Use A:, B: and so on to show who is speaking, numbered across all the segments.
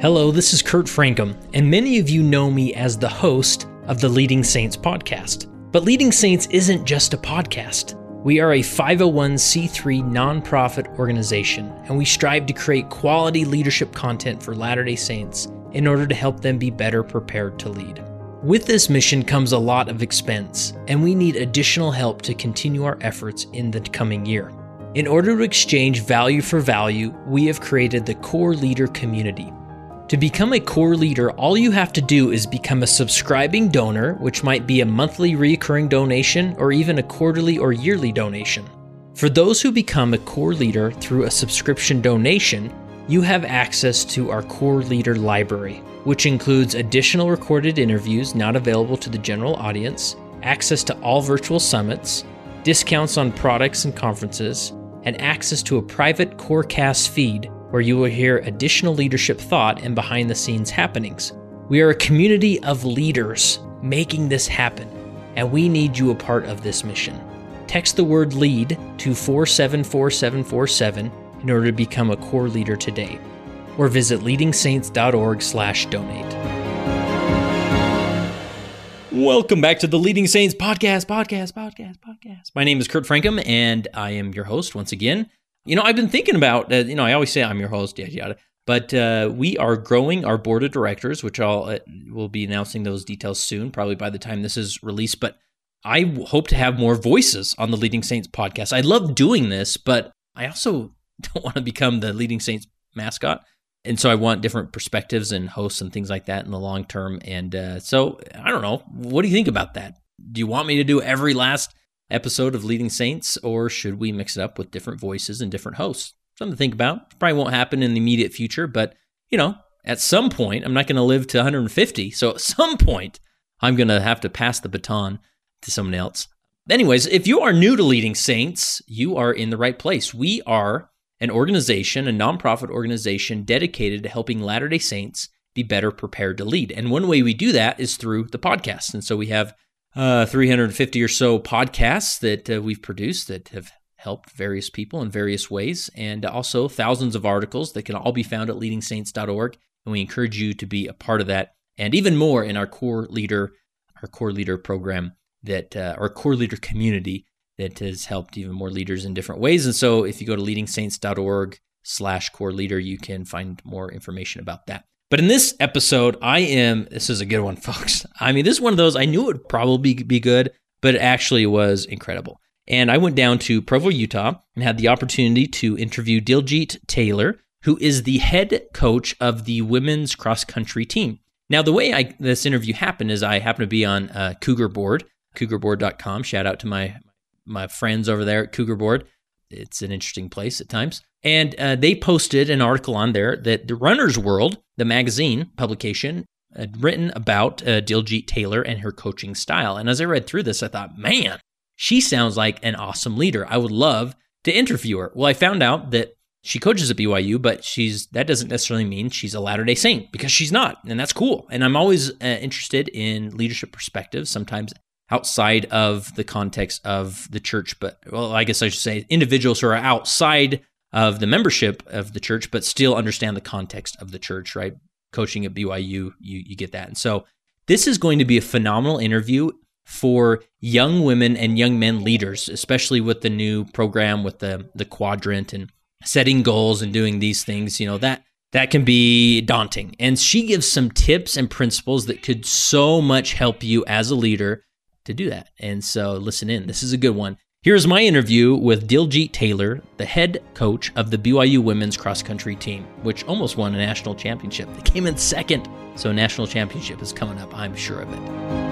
A: Hello, this is Kurt Francom, and many of you know me as the host of the Leading Saints podcast. But Leading Saints isn't just a podcast. We are a 501c3 nonprofit organization, and we strive to create quality leadership content for Latter day Saints in order to help them be better prepared to lead. With this mission comes a lot of expense, and we need additional help to continue our efforts in the coming year. In order to exchange value for value, we have created the Core Leader community to become a core leader, all you have to do is become a subscribing donor, which might be a monthly recurring donation or even a quarterly or yearly donation. For those who become a core leader through a subscription donation, you have access to our core leader library, which includes additional recorded interviews not available to the general audience, access to all virtual summits, discounts on products and conferences, and access to a private Corecast feed where you will hear additional leadership thought and behind the scenes happenings. We are a community of leaders making this happen, and we need you a part of this mission. Text the word LEAD to 474747 in order to become a core leader today, or visit leadingsaints.org/donate. Welcome back to the Leading Saints podcast, podcast, podcast, podcast. My name is Kurt Francom, and I am your host once again. You know, I've been thinking about, uh, you know, I always say I'm your host, yada, yada. But uh, we are growing our board of directors, which I'll uh, will be announcing those details soon, probably by the time this is released. But I hope to have more voices on the Leading Saints podcast. I love doing this, but I also don't want to become the Leading Saints mascot. And so I want different perspectives and hosts and things like that in the long term. And uh, so I don't know. What do you think about that? Do you want me to do every last episode of Leading Saints, or should we mix it up with different voices and different hosts? Something to think about. Probably won't happen in the immediate future, but you know, at some point, I'm not going to live to 150. So at some point, I'm going to have to pass the baton to someone else. Anyways, if you are new to Leading Saints, you are in the right place. We are an organization, a nonprofit organization dedicated to helping Latter day Saints be better prepared to lead. And one way we do that is through the podcast. And so we have uh, 350 or so podcasts that uh, we've produced that have helped various people in various ways, and also thousands of articles that can all be found at leadingsaints.org. And we encourage you to be a part of that, and even more in our core leader, our core leader program that uh, our core leader community that has helped even more leaders in different ways. And so, if you go to leadingsaints.org slash core leader, you can find more information about that. But in this episode, I am, this is a good one, folks. I mean, this is one of those, I knew it would probably be good, but it actually was incredible. And I went down to Provo, Utah, and had the opportunity to interview Diljeet Taylor, who is the head coach of the women's cross country team. Now, the way I, this interview happened is I happened to be on uh, Cougar Board, cougarboard.com. Shout out to my my friends over there at Cougar Board. It's an interesting place at times. And uh, they posted an article on there that the Runner's World, the magazine publication, had written about uh, Diljeet Taylor and her coaching style. And as I read through this, I thought, man, she sounds like an awesome leader. I would love to interview her. Well, I found out that she coaches at BYU, but she's that doesn't necessarily mean she's a Latter Day Saint because she's not, and that's cool. And I'm always uh, interested in leadership perspectives. Sometimes outside of the context of the church, but well, I guess I should say individuals who are outside of the membership of the church, but still understand the context of the church, right? Coaching at BYU, you, you get that. And so this is going to be a phenomenal interview for young women and young men leaders, especially with the new program with the the quadrant and setting goals and doing these things, you know, that that can be daunting. And she gives some tips and principles that could so much help you as a leader to do that. And so listen in. This is a good one. Here's my interview with Diljeet Taylor, the head coach of the BYU women's cross country team, which almost won a national championship. They came in second, so a national championship is coming up, I'm sure of it.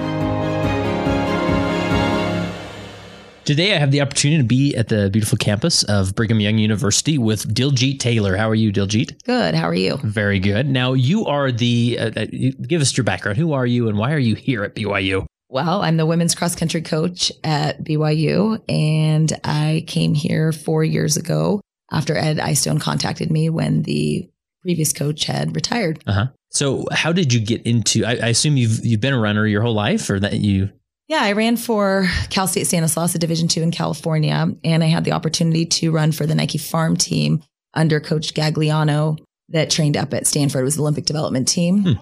A: Today, I have the opportunity to be at the beautiful campus of Brigham Young University with Diljeet Taylor. How are you, Diljeet?
B: Good. How are you?
A: Very good. Now, you are the, uh, uh give us your background. Who are you and why are you here at BYU?
B: Well, I'm the women's cross country coach at BYU, and I came here four years ago after Ed Eyestone contacted me when the previous coach had retired.
A: Uh huh. So, how did you get into? I, I, assume you've you've been a runner your whole life, or that you?
B: Yeah, I ran for Cal State Stanislaus, a Division two in California, and I had the opportunity to run for the Nike Farm team under Coach Gagliano that trained up at Stanford. It was the Olympic development team.
A: Hmm.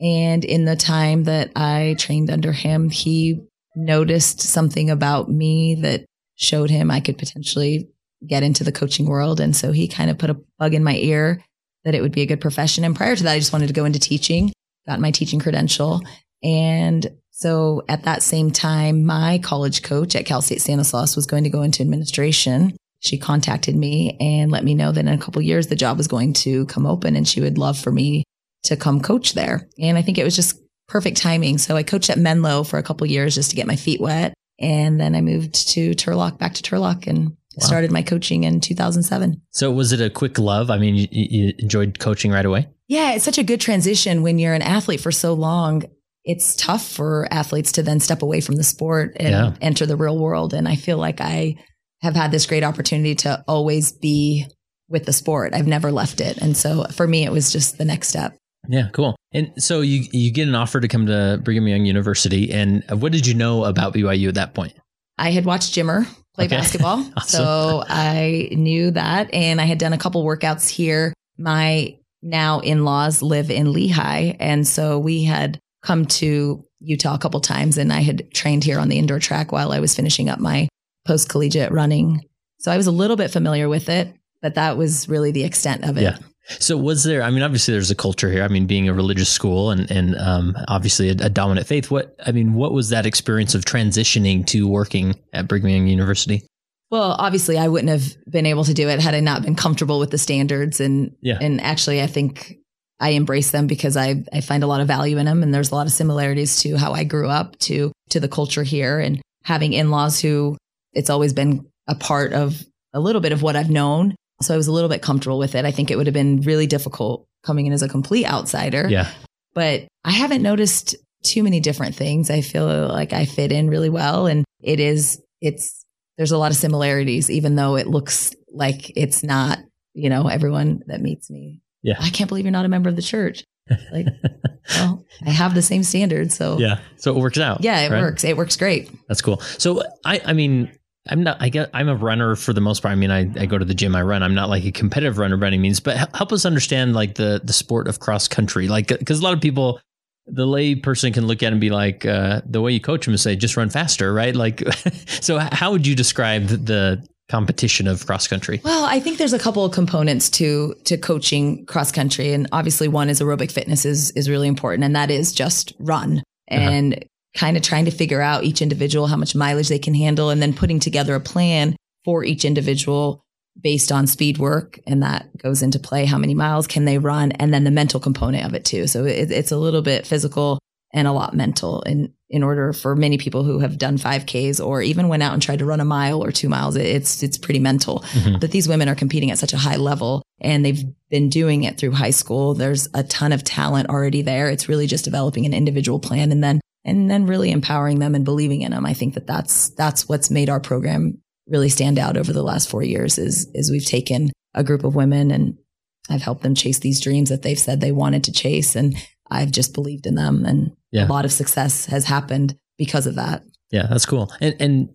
B: And in the time that I trained under him, he noticed something about me that showed him I could potentially get into the coaching world. And so he kind of put a bug in my ear that it would be a good profession. And prior to that, I just wanted to go into teaching, got my teaching credential. And so at that same time, my college coach at Cal State Stanislaus was going to go into administration. She contacted me and let me know that in a couple years, the job was going to come open and she would love for me to come coach there. And I think it was just perfect timing. So I coached at Menlo for a couple years just to get my feet wet. And then I moved to Turlock, back to Turlock and
A: Wow.
B: started my coaching in 2007.
A: So was it a quick love? I mean, you, you enjoyed coaching right away.
B: Yeah, it's such a good transition when you're an athlete for so long. It's tough for athletes to then step away from the sport and
A: Yeah.
B: enter the real world. And I feel like I have had this great opportunity to always be with the sport. I've never left it. And so for me, it was just the next step.
A: Yeah, cool. And so you you get an offer to come to Brigham Young University, and what did you know about BYU at that point?
B: I had watched Jimmer play
A: Okay.
B: basketball.
A: Awesome.
B: So I knew that. And I had done a couple workouts here. My now in laws live in Lehi. And so we had come to Utah a couple times and I had trained here on the indoor track while I was finishing up my post collegiate running. So I was a little bit familiar with it, but that was really the extent of it.
A: Yeah. So was there? I mean, obviously there's a culture here. I mean, being a religious school and and um, obviously a, a dominant faith. What I mean, what was that experience of transitioning to working at Brigham Young University?
B: Well, obviously, I wouldn't have been able to do it had I not been comfortable with the standards. And
A: Yeah.
B: and actually, I think I embrace them because I I find a lot of value in them, and there's a lot of similarities to how I grew up to to the culture here, and having in laws who it's always been a part of a little bit of what I've known. So I was a little bit comfortable with it. I think it would have been really difficult coming in as a complete outsider
A: Yeah.
B: but I haven't noticed too many different things. I feel like I fit in really well and it is it's there's a lot of similarities even though it looks like it's not, you know, everyone that meets me.
A: Yeah.
B: I can't believe you're not a member of the church. Like, well, I have the same standards, so
A: yeah. So it works out.
B: Yeah, it
A: right?
B: works. It works great.
A: That's cool. So I, I mean, I'm not. I get. I'm a runner for the most part. I mean, I, I go to the gym. I run. I'm not like a competitive runner by any means. But help us understand like the the sport of cross country. Like because a lot of people, the lay person can look at and be like, uh, the way you coach them is say just run faster, right? Like, so how would you describe the competition of cross country?
B: Well, I think there's a couple of components to to coaching cross country, and obviously one is aerobic fitness is is really important, and that is just run and kind of trying to figure out each individual how much mileage they can handle, and then putting together a plan for each individual based on speed work, and that goes into play. How many miles can they run, and then the mental component of it too. So it, it's a little bit physical and a lot mental in in order for many people who have done 5ks or even went out and tried to run a mile or 2 miles it- it's it's pretty mental
A: Mhm.
B: but these women are competing at such a high level and they've been doing it through high school there's a ton of talent already there it's really just developing an individual plan and then and then really empowering them and believing in them i think that that's that's what's made our program really stand out over the last 4 years is is we've taken a group of women and I've helped them chase these dreams that they've said they wanted to chase and I've just believed in them and
A: Yeah.
B: a lot of success has happened because of that.
A: Yeah, that's cool. And and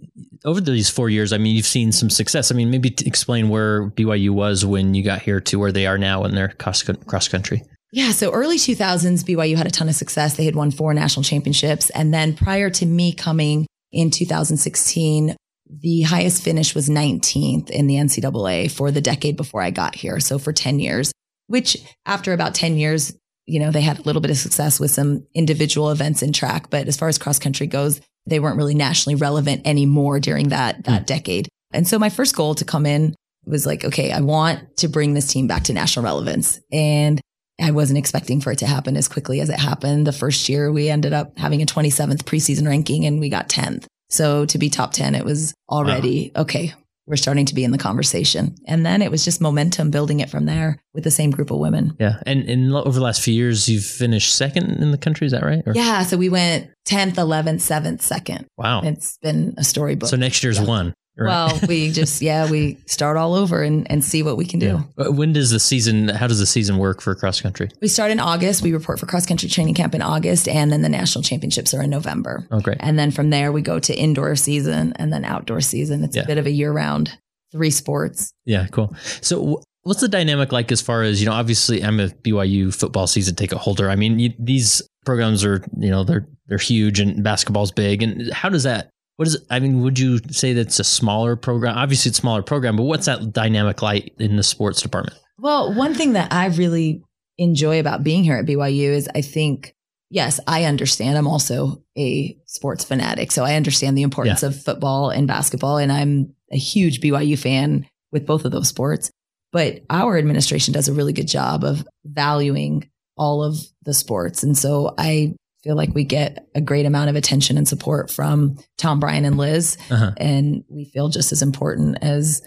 A: over these four years, I mean, you've seen some success. I mean, maybe to explain where BYU was when you got here to where they are now in their cross cross country.
B: Yeah, so early 2000s, BYU had a ton of success. They had won four national championships. And then prior to me coming in 2016, the highest finish was 19th in the NCAA for the decade before I got here. So for 10 years, which after about 10 years, you know, they had a little bit of success with some individual events in track. But as far as cross country goes, they weren't really nationally relevant anymore during that, that hmm. decade. And so my first goal to come in was like, okay, I want to bring this team back to national relevance. And I wasn't expecting for it to happen as quickly as it happened. The first year we ended up having a 27th preseason ranking and we got 10th. So to be top 10, it was already okay. We're starting to be in the conversation. And then it was just momentum building it from there with the same group of women.
A: Yeah, and and over the last few years, you've finished second in the country. Is that right? Or-
B: Yeah. So we went 10th, 11th, 7th, 2nd.
A: Wow.
B: It's been a storybook.
A: so next year's
B: Yeah.
A: one. Right?
B: Well, we just, yeah, we start all over and, and see what we can do.
A: Yeah. Uh, When does the season? How does the season work for cross country?
B: We start in August. We report for cross country training camp in August, and then the national championships are in November.
A: Oh.
B: And then from there, we go to indoor season and then outdoor season. It's
A: Yeah.
B: a bit of a year round, three sports.
A: Yeah, cool. So, What's the dynamic like as far as, you know, obviously I'm a BYU football season ticket holder. I mean, you, these programs are, you know, they're they're huge and basketball's big. And how does that what is it? I mean, would you say that's a smaller program? Obviously it's a smaller program, but what's that dynamic like in the sports department?
B: Well, one thing that I really enjoy about being here at BYU is I think yes, I understand. I'm also a sports fanatic. So I understand the importance yeah. of football and basketball. And I'm a huge BYU fan with both of those sports. But our administration does a really good job of valuing all of the sports. And so I feel like we get a great amount of attention and support from Tom, Brian, and Liz. Uh-huh. And we feel just as important as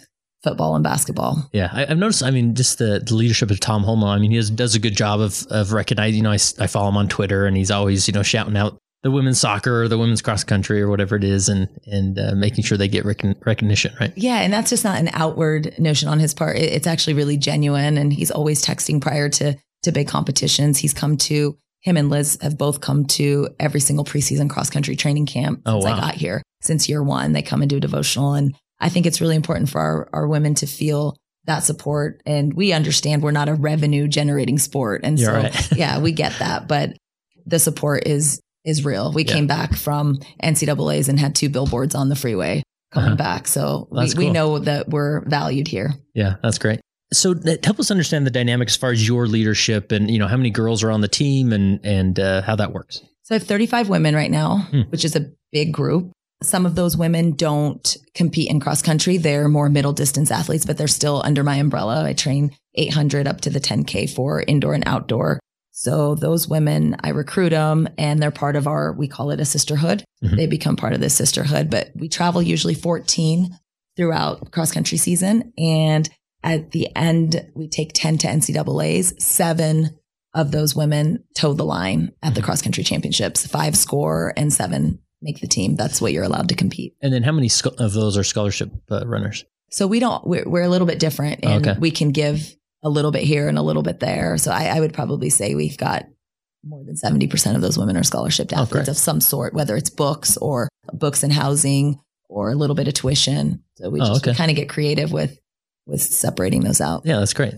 B: football and basketball.
A: Yeah, I, have noticed. I mean, just the, the, leadership of Tom Holmoe. I mean, he has, does a good job of of recognizing. You know, I, I follow him on Twitter, and he's always you know shouting out the women's soccer or the women's cross country or whatever it is, and and uh, making sure they get rec- recognition. Right.
B: Yeah, and that's just not an outward notion on his part. It, it's actually really genuine, and he's always texting prior to to big competitions. He's come to him and Liz have both come to every single preseason cross country training camp oh, since wow. I got here. Since year one, they come and do a devotional and I think it's really important for our, our women to feel that support. And we understand we're not a revenue generating sport. And You're so, right. yeah, we get that. But the support is, is real. We yeah. came back from NCAA's and had two billboards on the freeway coming uh-huh. back. So we, cool. we know that we're valued here.
A: Yeah, that's great. So help us understand the dynamic as far as your leadership and, you know, how many girls are on the team and, and uh, how that works.
B: So I have 35 women right now, hmm. which is a big group. Some of those women don't compete in cross country. They're more middle distance athletes, but they're still under my umbrella. I train 800 up to the 10K for indoor and outdoor. So those women, I recruit them and they're part of our, we call it a sisterhood. Mm-hmm. They become part of this sisterhood, but we travel usually 14 throughout cross country season. And at the end, we take 10 to NCAA's. Seven of those women toe the line at the mm-hmm. cross country championships, five score and seven make the team. That's what you're allowed to compete.
A: And then how many of those are scholarship uh, runners?
B: So we don't, we're, we're, a little bit different and okay. we can give a little bit here and a little bit there. So I, I would probably say we've got more than 70% of those women are scholarship oh, athletes oh, of some sort, whether it's books or books and housing or a little bit of tuition. So we oh, just okay. kind of get creative with, with separating those out.
A: Yeah, that's great.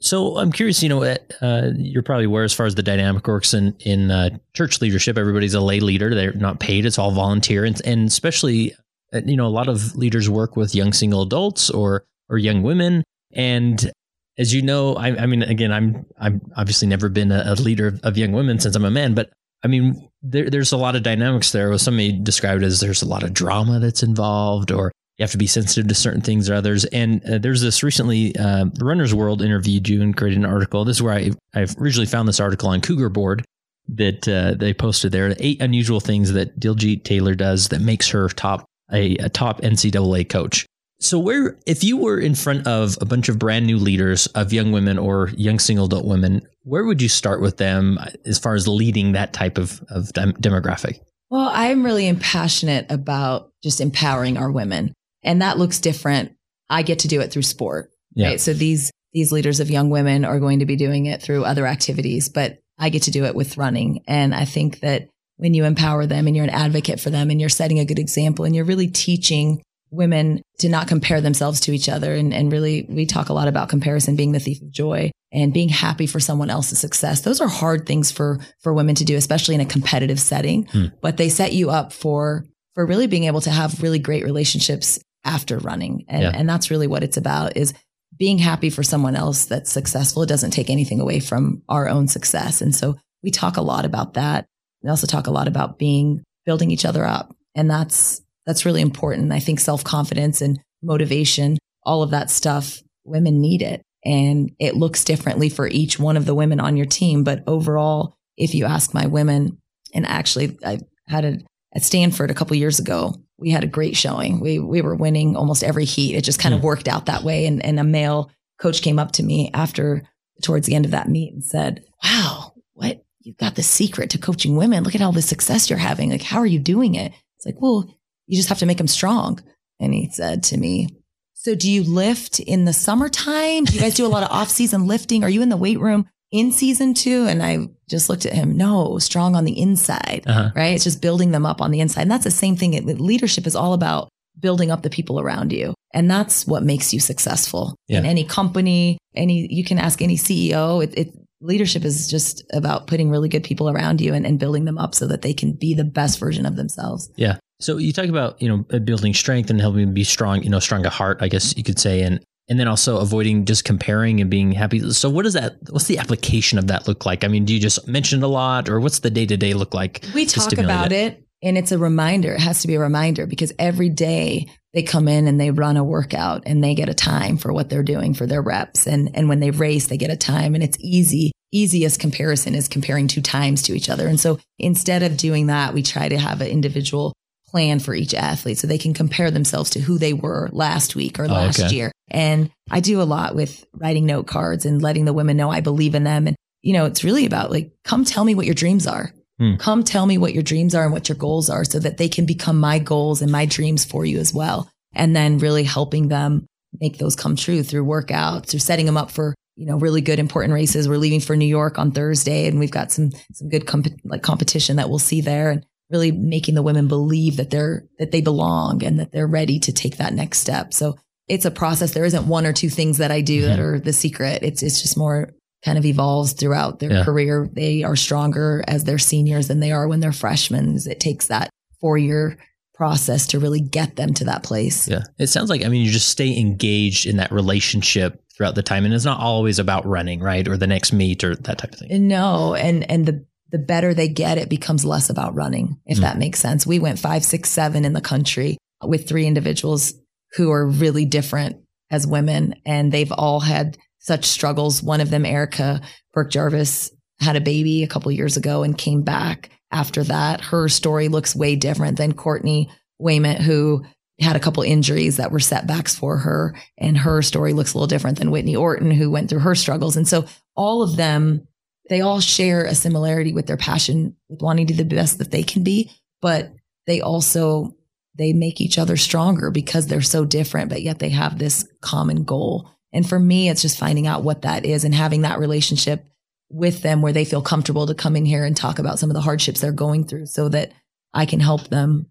A: So I'm curious, you know, uh, you're probably aware as far as the dynamic works in in uh, church leadership. Everybody's a lay leader; they're not paid; it's all volunteer, and, and especially, uh, you know, a lot of leaders work with young single adults or or young women. And as you know, I, I mean, again, I'm I'm obviously never been a, a leader of, of young women since I'm a man, but I mean, there, there's a lot of dynamics there. Was somebody described it as there's a lot of drama that's involved, or you have to be sensitive to certain things or others. And uh, there's this recently, uh, Runner's World interviewed you and created an article. This is where I, I originally found this article on Cougar Board that uh, they posted there. Eight unusual things that Diljeet Taylor does that makes her top a, a top NCAA coach. So where, if you were in front of a bunch of brand new leaders of young women or young single adult women, where would you start with them as far as leading that type of, of dem- demographic?
B: Well, I'm really passionate about just empowering our women and that looks different. I get to do it through sport. Yeah. Right. So these, these leaders of young women are going to be doing it through other activities, but I get to do it with running. And I think that when you empower them and you're an advocate for them and you're setting a good example and you're really teaching women to not compare themselves to each other. And, and really, we talk a lot about comparison being the thief of joy and being happy for someone else's success. Those are hard things for, for women to do, especially in a competitive setting, hmm. but they set you up for, for really being able to have really great relationships after running. And, yeah. and that's really what it's about is being happy for someone else that's successful. It doesn't take anything away from our own success. And so we talk a lot about that. We also talk a lot about being, building each other up. And that's, that's really important. I think self confidence and motivation, all of that stuff, women need it. And it looks differently for each one of the women on your team. But overall, if you ask my women, and actually I had a, at Stanford a couple years ago, we had a great showing. We we were winning almost every heat. It just kind mm. of hmm. worked out that way. And and a male coach came up to me after towards the end of that meet and said, "Wow, what you've got the secret to coaching women. Look at all the success you're having. Like, how are you doing it?" It's like, well, you just have to make them strong. And he said to me, "So do you lift in the summertime? Do you guys do a lot of off season lifting? Are you in the weight room in season two. And I just looked at him. No, strong on the inside, uh-huh. right? It's just building them up on the inside. And that's the same thing. Leadership is all about building up the people around you. And that's what makes you successful
A: Yeah.
B: in any company, any, you can ask any CEO. It, it, leadership is just about putting really good people around you and, and building them up so that they can be the best version of themselves.
A: Yeah. So you talk about, you know, uh, building strength and helping them be strong, you know, strong at heart, I guess you could say. And, and then also avoiding just comparing and being happy. So what does that, what's the application of that look like? I mean, do you just mention it a lot or what's the day to day look like?
B: We talk about it. and it's a reminder. It has to be a reminder because every day they come in and they run a workout and they get a time for what they're doing for their reps. And, and when they race, they get a time and it's easy. Easiest comparison is comparing two times to each other. And so instead of doing that, we try to have an individual plan for each athlete so they can compare themselves to who they were last week or
A: Oh,
B: last
A: okay.
B: year. And I do a lot with writing note cards and letting the women know I believe in them. And, you know, it's really about like, come tell me what your dreams are.
A: Hmm.
B: Come tell me what your dreams are and what your goals are so that they can become my goals and my dreams for you as well. And then really helping them make those come true through workouts or setting them up for, you know, really good important races. We're leaving for New York on Thursday and we've got some, some good comp- like competition that we'll see there and really making the women believe that they're, that they belong and that they're ready to take that next step. So it's a process. There isn't one or two things that I do that
A: Mhm.
B: are the secret. It's, it's just more kind of evolves throughout their
A: Yeah.
B: career. They are stronger as they're seniors than they are when they're freshmen. It takes that four year process to really get them to that place.
A: Yeah. It sounds like, I mean, you just stay engaged in that relationship throughout the time. And it's not always about running, right? Or the next meet or that type of thing.
B: No, and and the the better they get, it becomes less about running, if
A: Mm.
B: that makes sense. We went five, six, seven in the country with three individuals who are really different as women, and they've all had such struggles. One of them, Erica Birk Jarvis, had a baby a couple years ago and came back after that. Her story looks way different than Courtney Wayment, who had a couple injuries that were setbacks for her. And her story looks a little different than Whitney Orton, who went through her struggles. And so all of them, they all share a similarity with their passion with wanting to be the best that they can be, but they also they make each other stronger because they're so different, but yet they have this common goal. And for me, it's just finding out what that is and having that relationship with them where they feel comfortable to come in here and talk about some of the hardships they're going through so that I can help them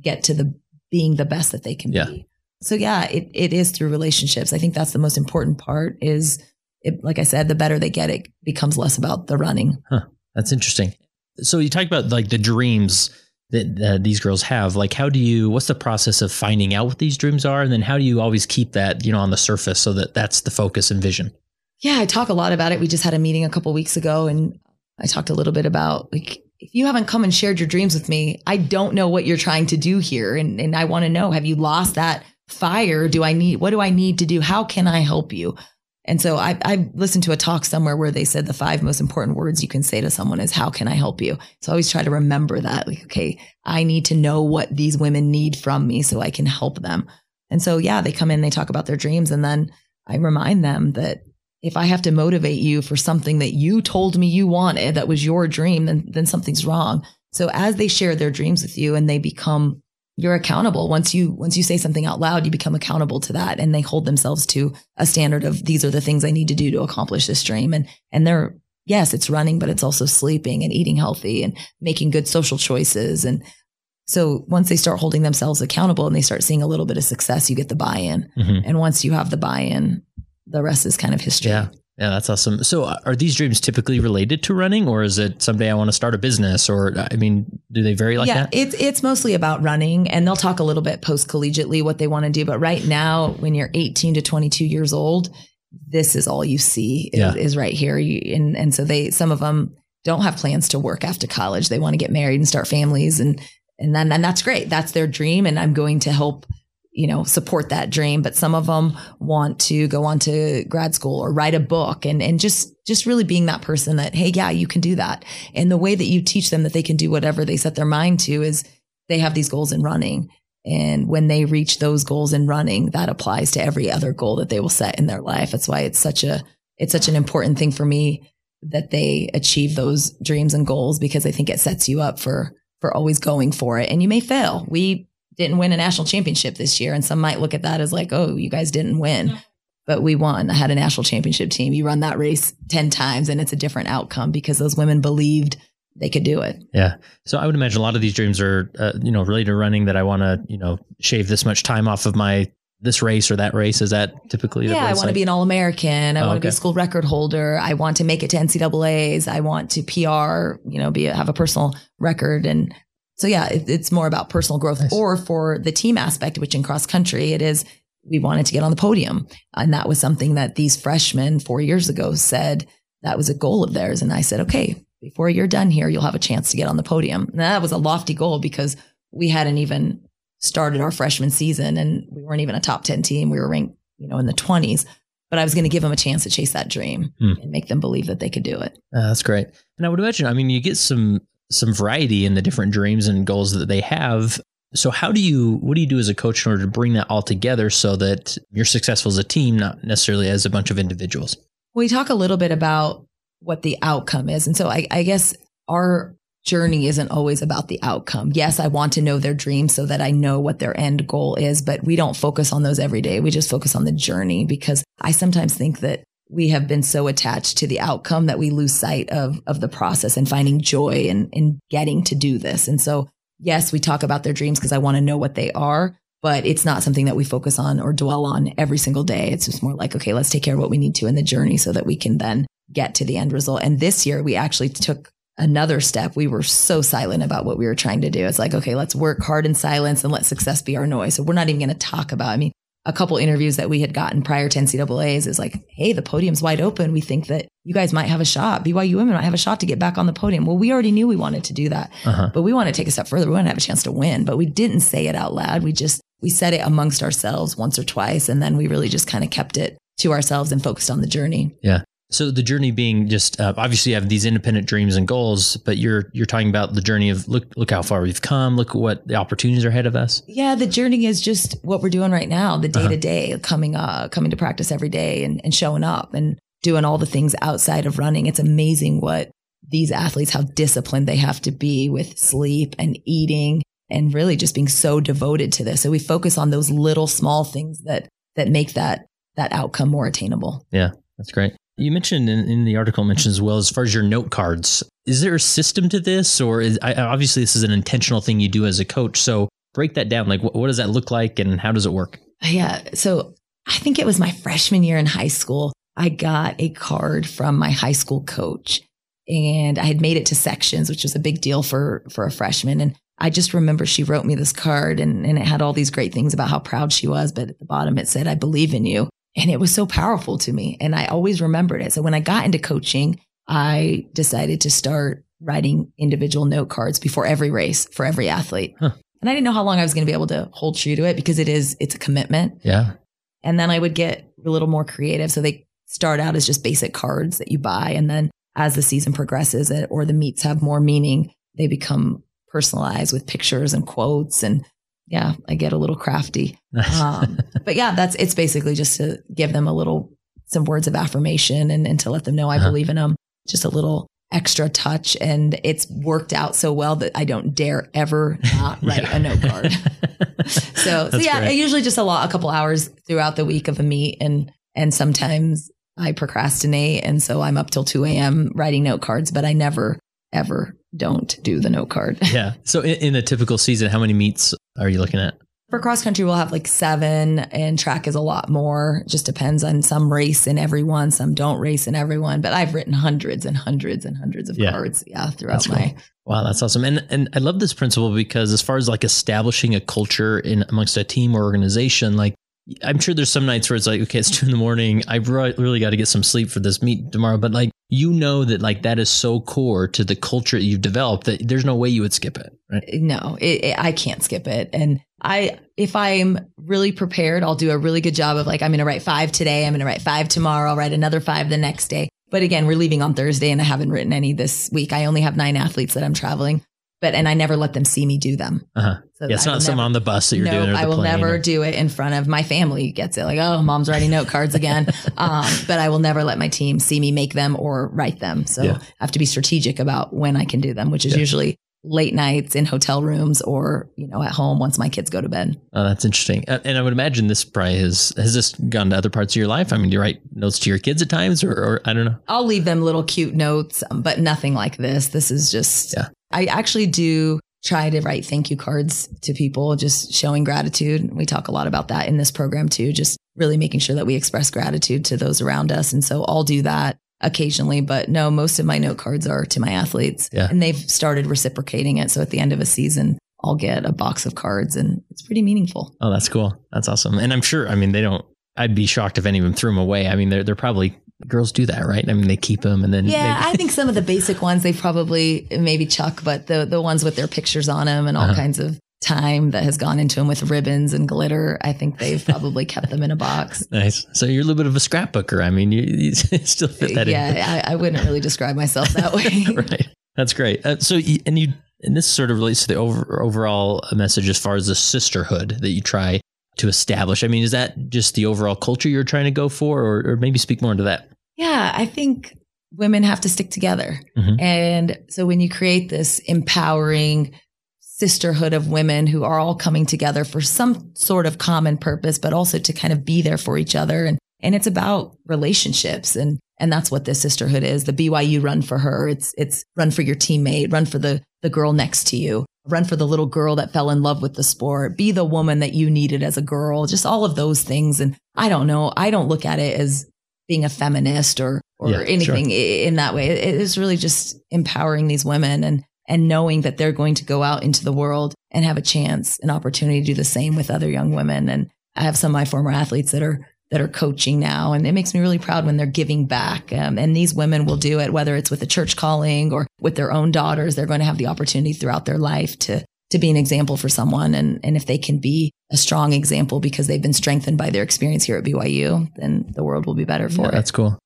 B: get to the being the best that they can
A: Yeah.
B: be. So yeah, it, it is through relationships. I think that's the most important part is it, like I said, the better they get, it becomes less about the running. Huh.
A: That's interesting. So you talk about like the dreams that uh, these girls have. Like, how do you? What's the process of finding out what these dreams are, and then how do you always keep that you know on the surface so that that's the focus and vision?
B: Yeah, I talk a lot about it. We just had a meeting a couple weeks ago and I talked a little bit about like if you haven't come and shared your dreams with me, I don't know what you're trying to do here and and I want to know have you lost that fire? Do I need what do I need to do? How can I help you? And so I I listened to a talk somewhere where they said the five most important words you can say to someone is how can I help you? So I always try to remember that like okay, I need to know what these women need from me so I can help them. And so yeah, they come in, they talk about their dreams and then I remind them that if I have to motivate you for something that you told me you wanted, that was your dream, then, then something's wrong. So as they share their dreams with you and they become, you're accountable. Once you, once you say something out loud, you become accountable to that and they hold themselves to a standard of these are the things I need to do to accomplish this dream. And, and they're, yes, it's running, but it's also sleeping and eating healthy and making good social choices. And so once they start holding themselves accountable and they start seeing a little bit of success, you get the buy-in.
A: Mhm.
B: And once you have the buy-in, the rest is kind of history.
A: Yeah. Yeah, that's awesome. So, uh, are these dreams typically related to running, or is it someday I want to start a business? Or, I mean, do they vary like
B: yeah,
A: that?
B: it's it's mostly about running, and they'll talk a little bit post collegiately what they want to do. But right now, when you're 18 to 22 years old, this is all you see is,
A: Yeah.
B: is right here. You, and and so they some of them don't have plans to work after college. They want to get married and start families, and and then and that's great. That's their dream, and I'm going to help you know support that dream but some of them want to go on to grad school or write a book and and just just really being that person that hey yeah you can do that. And the way that you teach them that they can do whatever they set their mind to is they have these goals in running. And when they reach those goals in running that applies to every other goal that they will set in their life. That's why it's such a it's such an important thing for me that they achieve those dreams and goals because i think it sets you up for for always going for it. And you may fail. We didn't win a national championship this year. And some might look at that as like, oh, you guys didn't win. But we won. I had a national championship team. You run that race 10 times and it's a different outcome because those women believed they could do it.
A: Yeah. So I would imagine a lot of these dreams are, uh, you know, related to running that I want to, you know, shave this much time off of my this race or that race? Is that typically?
B: Yeah, I want to be an All American. I
A: Oh,
B: want to be a school record holder. I want to make it to NCAA's. I want to PR. You know, be have a personal record and. So yeah, it, it's more about personal growth,
A: Nice.
B: or for the team aspect, which in cross country it is. We wanted to get on the podium, and that was something that these freshmen four years ago said that was a goal of theirs. And I said, okay, before you're done here, you'll have a chance to get on the podium. And that was a lofty goal because we hadn't even started our freshman season and we weren't even a top 10 team. We were ranked, you know, in the 20s, but I was going to give them a chance to chase that dream
A: Hmm.
B: and make them believe that they could do it.
A: Uh, that's great. And I would imagine, I mean, you get some some variety in the different dreams and goals that they have. So how do you what do you do as a coach in order to bring that all together so that you're successful as a team, not necessarily as a bunch of individuals?
B: We talk a little bit about what the outcome is. And so I, I guess our journey isn't always about the outcome. Yes, I want to know their dreams so that I know what their end goal is, but we don't focus on those every day. We just focus on the journey because I sometimes think that we have been so attached to the outcome that we lose sight of of the process and finding joy in in getting to do this. And so yes, we talk about their dreams because I want to know what they are, but it's not something that we focus on or dwell on every single day. It's just more like, okay, let's take care of what we need to in the journey so that we can then get to the end result. And this year we actually took another step. We were so silent about what we were trying to do. It's like, okay, let's work hard in silence and let success be our noise. So we're not even going to talk about, I mean, a couple interviews that we had gotten prior to NCAA's is like, hey, the podium's wide open. We think that you guys might have a shot. BYU women might have a shot to get back on the podium. Well, we already knew we wanted to do that,
A: Uh-huh.
B: but we want to take a step further. We want to have a chance to win, but we didn't say it out loud. We just, we said it amongst ourselves once or twice. And then we really just kind of kept it to ourselves and focused on the journey.
A: So the journey being just uh, obviously you have these independent dreams and goals, but you're you're talking about the journey of look look how far we've come, look what the opportunities are ahead of us.
B: Yeah, the journey is just what we're doing right now, the day to day, coming uh coming to practice every day and, and showing up and doing all the things outside of running. It's amazing what these athletes, how disciplined they have to be with sleep and eating and really just being so devoted to this. So we focus on those little small things that that make that that outcome more attainable.
A: Yeah, that's great. You mentioned in, in the article mentioned as well as far as your note cards. Is there a system to this, or is I, obviously this is an intentional thing you do as a coach? So break that down. Like, what, what does that look like, and how does it work?
B: Yeah. So I think it was my freshman year in high school. I got a card from my high school coach and I had made it to sections, which was a big deal for, for a freshman. And I just remember she wrote me this card and, and it had all these great things about how proud she was. But at the bottom, it said, I believe in you. And it was so powerful to me. And I always remembered it. So when I got into coaching, I decided to start writing individual note cards before every race for every athlete.
A: Huh.
B: And I didn't know how long I was going to be able to hold true to it because it is, it's a commitment.
A: Yeah.
B: And then I would get a little more creative. So they start out as just basic cards that you buy. And then as the season progresses or the meets have more meaning, they become personalized with pictures and quotes. And yeah, I get a little crafty. Um, but yeah, that's, it's basically just to give them a little, some words of affirmation and, and to let them know I
A: Uh-huh.
B: believe in them. Just a little extra touch. And it's worked out so well that I don't dare ever not write
A: Yeah.
B: a note card. So, so yeah, usually just a lot, a couple hours throughout the week of a meet, and and sometimes I procrastinate, and so I'm up till two a.m. writing note cards, but I never ever don't do the note card.
A: yeah. So in, in a typical season, how many meets are you looking at?
B: For cross country, we'll have like seven, and track is a lot more. Just depends on some race in everyone, some don't race in everyone. But I've written hundreds and hundreds and hundreds of
A: Yeah.
B: cards, yeah, throughout
A: That's
B: my.
A: Wow, that's awesome. And and I love this principle because as far as like establishing a culture in amongst a team or organization, like I'm sure there's some nights where it's like, okay, it's two in the morning. I really, got to get some sleep for this meet tomorrow. But like, you know that like that is so core to the culture you've developed that there's no way you would skip it. Right.
B: Uh, no, it, it- I can't skip it. And I, if I'm really prepared, I'll do a really good job of like, I'm going to write five today. I'm going to write five tomorrow. I'll write another five the next day. But again, we're leaving on Thursday and I haven't written any this week. I only have nine athletes that I'm traveling, but, and I never let them see me do them.
A: Uh-huh.
B: So
A: Yeah, it's not something
B: never-
A: on the bus that you're
B: no,
A: doing. Or the
B: I will never
A: or-
B: do it in front of my family. Gets it like, oh, mom's writing note cards again. um, but I will never let my team see me make them or write them. So
A: Yeah.
B: I have to be strategic about when I can do them, which is
A: Yeah.
B: usually late nights in hotel rooms or you know at home once my kids go to bed.
A: Oh, that's interesting. And I would imagine this probably has has this gone to other parts of your life. I mean, do you write notes to your kids at times, or, or I don't know.
B: I'll leave them little cute notes, um, but nothing like this. This is just.
A: Yeah.
B: I actually do try to write thank you cards to people, just showing gratitude. We talk a lot about that in this program too, just really making sure that we express gratitude to those around us. And so I'll do that occasionally, but no, most of my note cards are to my athletes
A: Yeah.
B: and they've started reciprocating it. So at the end of a season, I'll get a box of cards and it's pretty meaningful.
A: Oh, that's cool. That's awesome. And I'm sure. I mean, they don't. I'd be shocked if any of them threw them away. I mean, they're they're probably girls do that, right? I mean, they keep them and then
B: Yeah,
A: they-
B: I think some of the basic ones they probably maybe chuck, but the the ones with their pictures on them and all
A: Uh-huh.
B: kinds of time that has gone into them with ribbons and glitter, I think they've probably kept them in a box.
A: nice. So you're a little bit of a scrapbooker. I mean, you, you still fit that in.
B: yeah, I, I wouldn't really describe myself that way.
A: right. That's great. Uh, so, you, and you, and this sort of relates to the over, overall message as far as the sisterhood that you try to establish. I mean, is that just the overall culture you're trying to go for, or, or maybe speak more into that?
B: Yeah, I think women have to stick together.
A: Mhm.
B: And so when you create this empowering sisterhood of women who are all coming together for some sort of common purpose, but also to kind of be there for each other. And, and it's about relationships. And, and that's what this sisterhood is. The BYU run for her. It's, it's run for your teammate, run for the, the girl next to you, run for the little girl that fell in love with the sport, be the woman that you needed as a girl, just all of those things. And I don't know. I don't look at it as being a feminist or or
A: Yeah,
B: anything i in that way. It is really just empowering these women and and knowing that they're going to go out into the world and have a chance, an opportunity to do the same with other young women. And I have some of my former athletes that are that are coaching now, and it makes me really proud when they're giving back. Um, and these women will do it whether it's with a church calling or with their own daughters. They're going to have the opportunity throughout their life to to be an example for someone. And and if they can be a strong example because they've been strengthened by their experience here at BYU, then the world will be better for
A: Yeah,
B: it.
A: That's cool.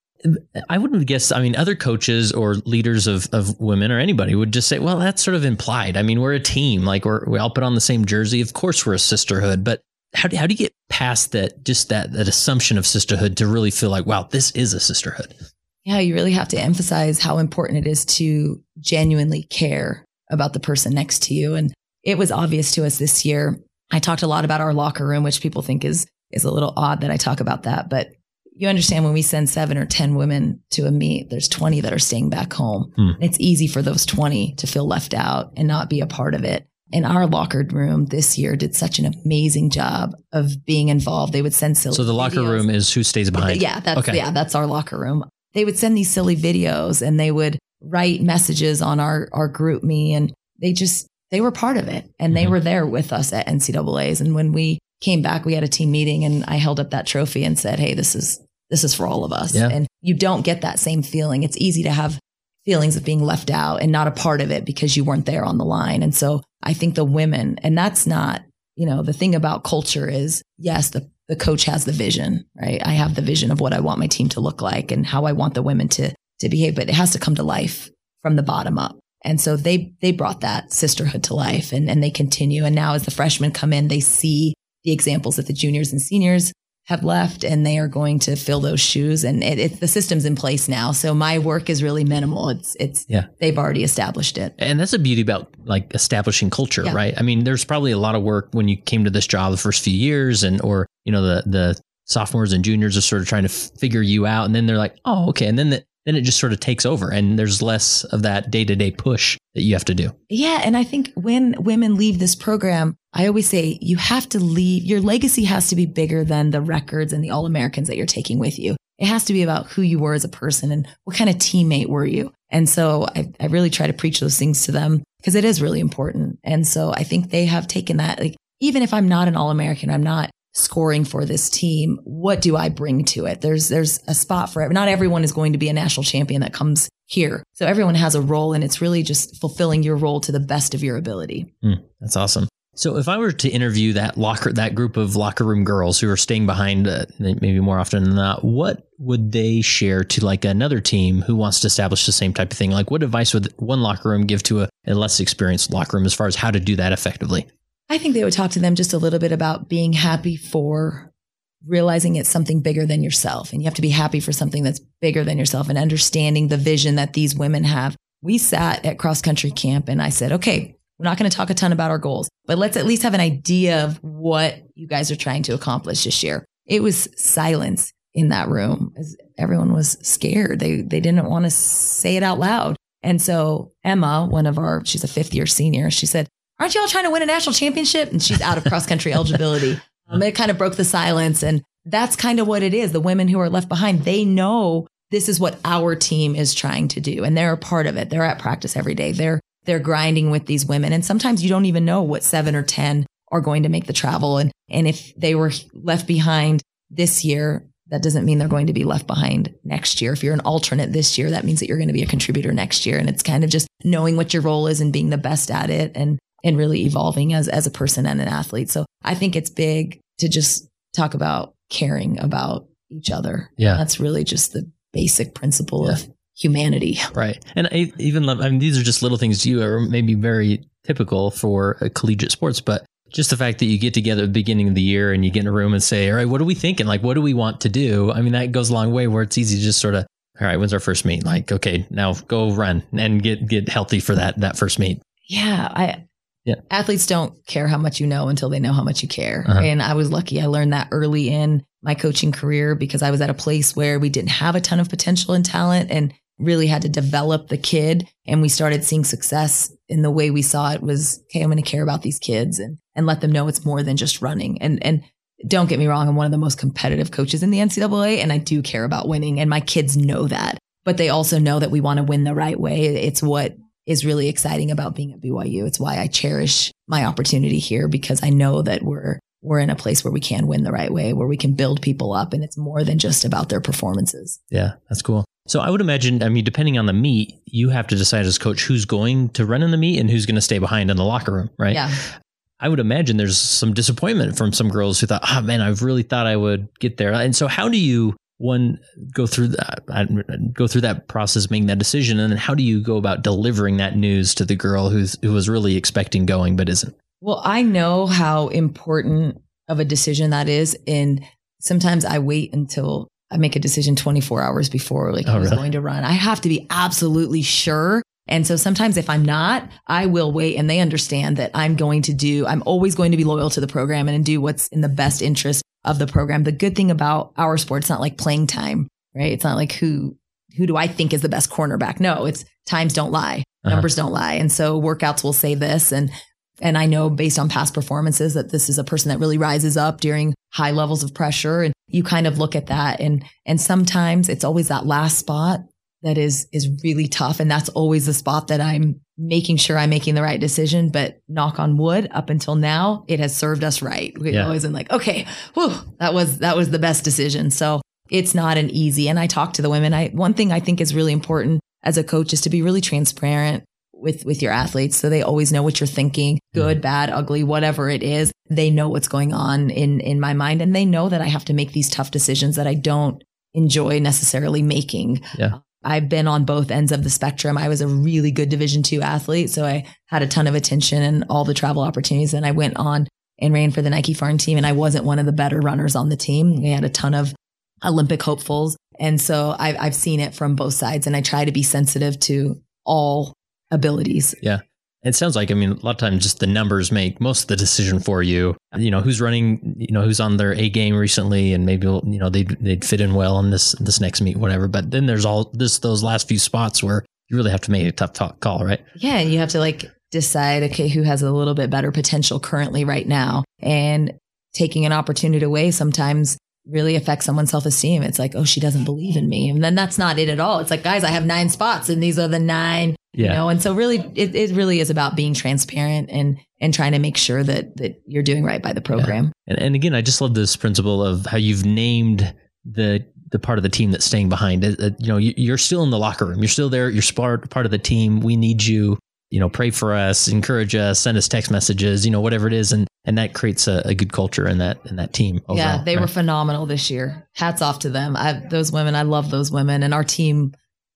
A: I wouldn't guess. I mean, other coaches or leaders of, of women or anybody would just say, well, that's sort of implied. I mean, we're a team. Like we're, we all put on the same jersey. Of course, we're a sisterhood. But how do, how do you get past that, just that, that assumption of sisterhood to really feel like, wow, this is a sisterhood?
B: Yeah, you really have to emphasize how important it is to genuinely care about the person next to you. And it was obvious to us this year. I talked a lot about our locker room, which people think is is a little odd that I talk about that, but you understand when we send seven or 10 women to a meet, there's 20 that are staying back home.
A: Hmm.
B: It's easy for those 20 to feel left out and not be a part of it. And our locker room this year did such an amazing job of being involved. They would send silly
A: So the locker
B: videos.
A: room is who stays behind.
B: Yeah, that's
A: Okay.
B: yeah, that's our locker room. They would send these silly videos and they would write messages on our our GroupMe and they just they were part of it and they
A: Mhm.
B: were there with us at NCAA's. And when we came back, we had a team meeting and I held up that trophy and said, Hey, this is this is for all of us.
A: Yeah.
B: And you don't get that same feeling. It's easy to have feelings of being left out and not a part of it because you weren't there on the line. And so I think the women, and that's not, you know, the thing about culture is yes, the, the coach has the vision, right? I have the vision of what I want my team to look like and how I want the women to, to behave, but it has to come to life from the bottom up. And so they, they brought that sisterhood to life and, and they continue. And now as the freshmen come in, they see the examples that the juniors and seniors have left and they are going to fill those shoes and it, it, the system's in place now. So my work is really minimal. It's, it's,
A: Yeah.
B: they've already established it.
A: And that's the beauty about like establishing culture,
B: Yeah.
A: right? I mean, there's probably a lot of work when you came to this job the first few years and, or, you know, the, the sophomores and juniors are sort of trying to figure you out. And then they're like, oh, okay. And then, the, then it just sort of takes over and there's less of that day to day push that you have to do.
B: Yeah. And I think when women leave this program, I always say you have to leave, your legacy has to be bigger than the records and the All Americans that you're taking with you. It has to be about who you were as a person and what kind of teammate were you. And so I, I really try to preach those things to them because it is really important. And so I think they have taken that, like, even if I'm not an All American, I'm not scoring for this team. What do I bring to it? There's, there's a spot for it. Not everyone is going to be a national champion that comes here. So everyone has a role and it's really just fulfilling your role to the best of your ability.
A: Hmm, that's awesome. So if I were to interview that locker, that group of locker room girls who are staying behind, uh, maybe more often than not, what would they share to like another team who wants to establish the same type of thing? Like, what advice would one locker room give to a, a less experienced locker room as far as how to do that effectively?
B: I think they would talk to them just a little bit about being happy for realizing it's something bigger than yourself. And you have to be happy for something that's bigger than yourself and understanding the vision that these women have. We sat at cross country camp and I said, okay, we're not going to talk a ton about our goals, but let's at least have an idea of what you guys are trying to accomplish this year. It was silence in that room as everyone was scared. They, they didn't want to say it out loud. And so Emma, one of our, she's a fifth year senior, she said, aren't y'all trying to win a national championship? And she's out of cross country eligibility. Um, it kind of broke the silence. And that's kind of what it is. The women who are left behind, they know this is what our team is trying to do. And they're a part of it. They're at practice every day. They're, they're grinding with these women. And sometimes you don't even know what seven or 10 are going to make the travel. And, and if they were left behind this year, that doesn't mean they're going to be left behind next year. If you're an alternate this year, that means that you're going to be a contributor next year. And it's kind of just knowing what your role is and being the best at it and, and really evolving as, as a person and an athlete. So I think it's big to just talk about caring about each other.
A: Yeah.
B: That's really just the basic principle
A: Yeah.
B: of humanity.
A: Right. And I even love, I mean, these are just little things to you are maybe very typical for collegiate sports, but just the fact that you get together at the beginning of the year and you get in a room and say, all right, what are we thinking? Like, what do we want to do? I mean, that goes a long way where it's easy to just sort of, all right, when's our first meet? Like, okay, now go run and get, get healthy for that, that first meet.
B: Yeah. I,
A: Yeah.
B: athletes don't care how much you know until they know how much you care.
A: Uh-huh.
B: And I was lucky. I learned that early in my coaching career because I was at a place where we didn't have a ton of potential and talent and really had to develop the kid. And we started seeing success in the way we saw it was, okay, I'm going to care about these kids and, and let them know it's more than just running. And, and don't get me wrong. I'm one of the most competitive coaches in the NCAA and I do care about winning and my kids know that, but they also know that we want to win the right way. It's what is really exciting about being at BYU. It's why I cherish my opportunity here because I know that we're we're in a place where we can win the right way, where we can build people up and it's more than just about their performances.
A: Yeah, that's cool. So I would imagine, I mean, depending on the meet, you have to decide as coach who's going to run in the meet and who's going to stay behind in the locker room, right?
B: Yeah.
A: I would imagine there's some disappointment from some girls who thought, oh man, I really thought I would get there. And so how do you one go through that go through that process making that decision and then how do you go about delivering that news to the girl who's who was really expecting going but isn't?
B: Well, I know how important of a decision that is. And sometimes I wait until I make a decision 24 hours before, like,
A: Oh,
B: who's
A: really?
B: going to run. I have to be absolutely sure. And so sometimes if I'm not, I will wait and they understand that I'm going to do, I'm always going to be loyal to the program and do what's in the best interest of the program. The good thing about our sport, it's not like playing time, right? It's not like who, who do I think is the best cornerback? No, it's times don't lie.
A: Uh-huh.
B: Numbers don't lie. And so workouts will say this. And and I know based on past performances that this is a person that really rises up during high levels of pressure. And you kind of look at that and, and sometimes it's always that last spot that is, is really tough. And that's always the spot that I'm making sure I'm making the right decision. But knock on wood, up until now, it has served us right. We've
A: Yeah.
B: always been like, okay, whew, that was, that was the best decision. So it's not an easy. And I talk to the women. I, one thing I think is really important as a coach is to be really transparent with with your athletes. So they always know what you're thinking good bad ugly whatever it is. They know what's going on in in my mind and they know that i have to make these tough decisions that i don't enjoy necessarily making.
A: Yeah.
B: i've been on both ends of the spectrum. I was a really good division 2 athlete so i had a ton of attention and all the travel opportunities and i went on and ran for the nike farm team and i wasn't one of the better runners on the team. We had a ton of olympic hopefuls and so I've, I've seen it from both sides and i try to be sensitive to all abilities Yeah.
A: It sounds like I mean a lot of times just the numbers make most of the decision for you. You know who's running, you know who's on their A game recently, and maybe you know they'd they'd fit in well on this this next meet, whatever. But then there's all this those last few spots where you really have to make a tough talk call, right?
B: Yeah, and you have to like decide, okay, who has a little bit better potential currently right now. And taking an opportunity away sometimes really affects someone's self esteem. It's like, oh, she doesn't believe in me. And then that's not it at all. It's like, guys, I have nine spots and these are the nine, you know? And so really, it, it really is about being transparent and, and trying to make sure that, that you're doing right by the program.
A: And, and again, I just love this principle of how you've named the the part of the team that's staying behind. Uh, uh, you know, you, you're still in the locker room. You're still there. You're part part of the team. We need you. You know, pray for us, encourage us, send us text messages. You know, whatever it is, and and that creates a, a good culture in that in that team. Overall,
B: yeah, they were phenomenal this year. Hats off to them. I, those women, I love those women, and our team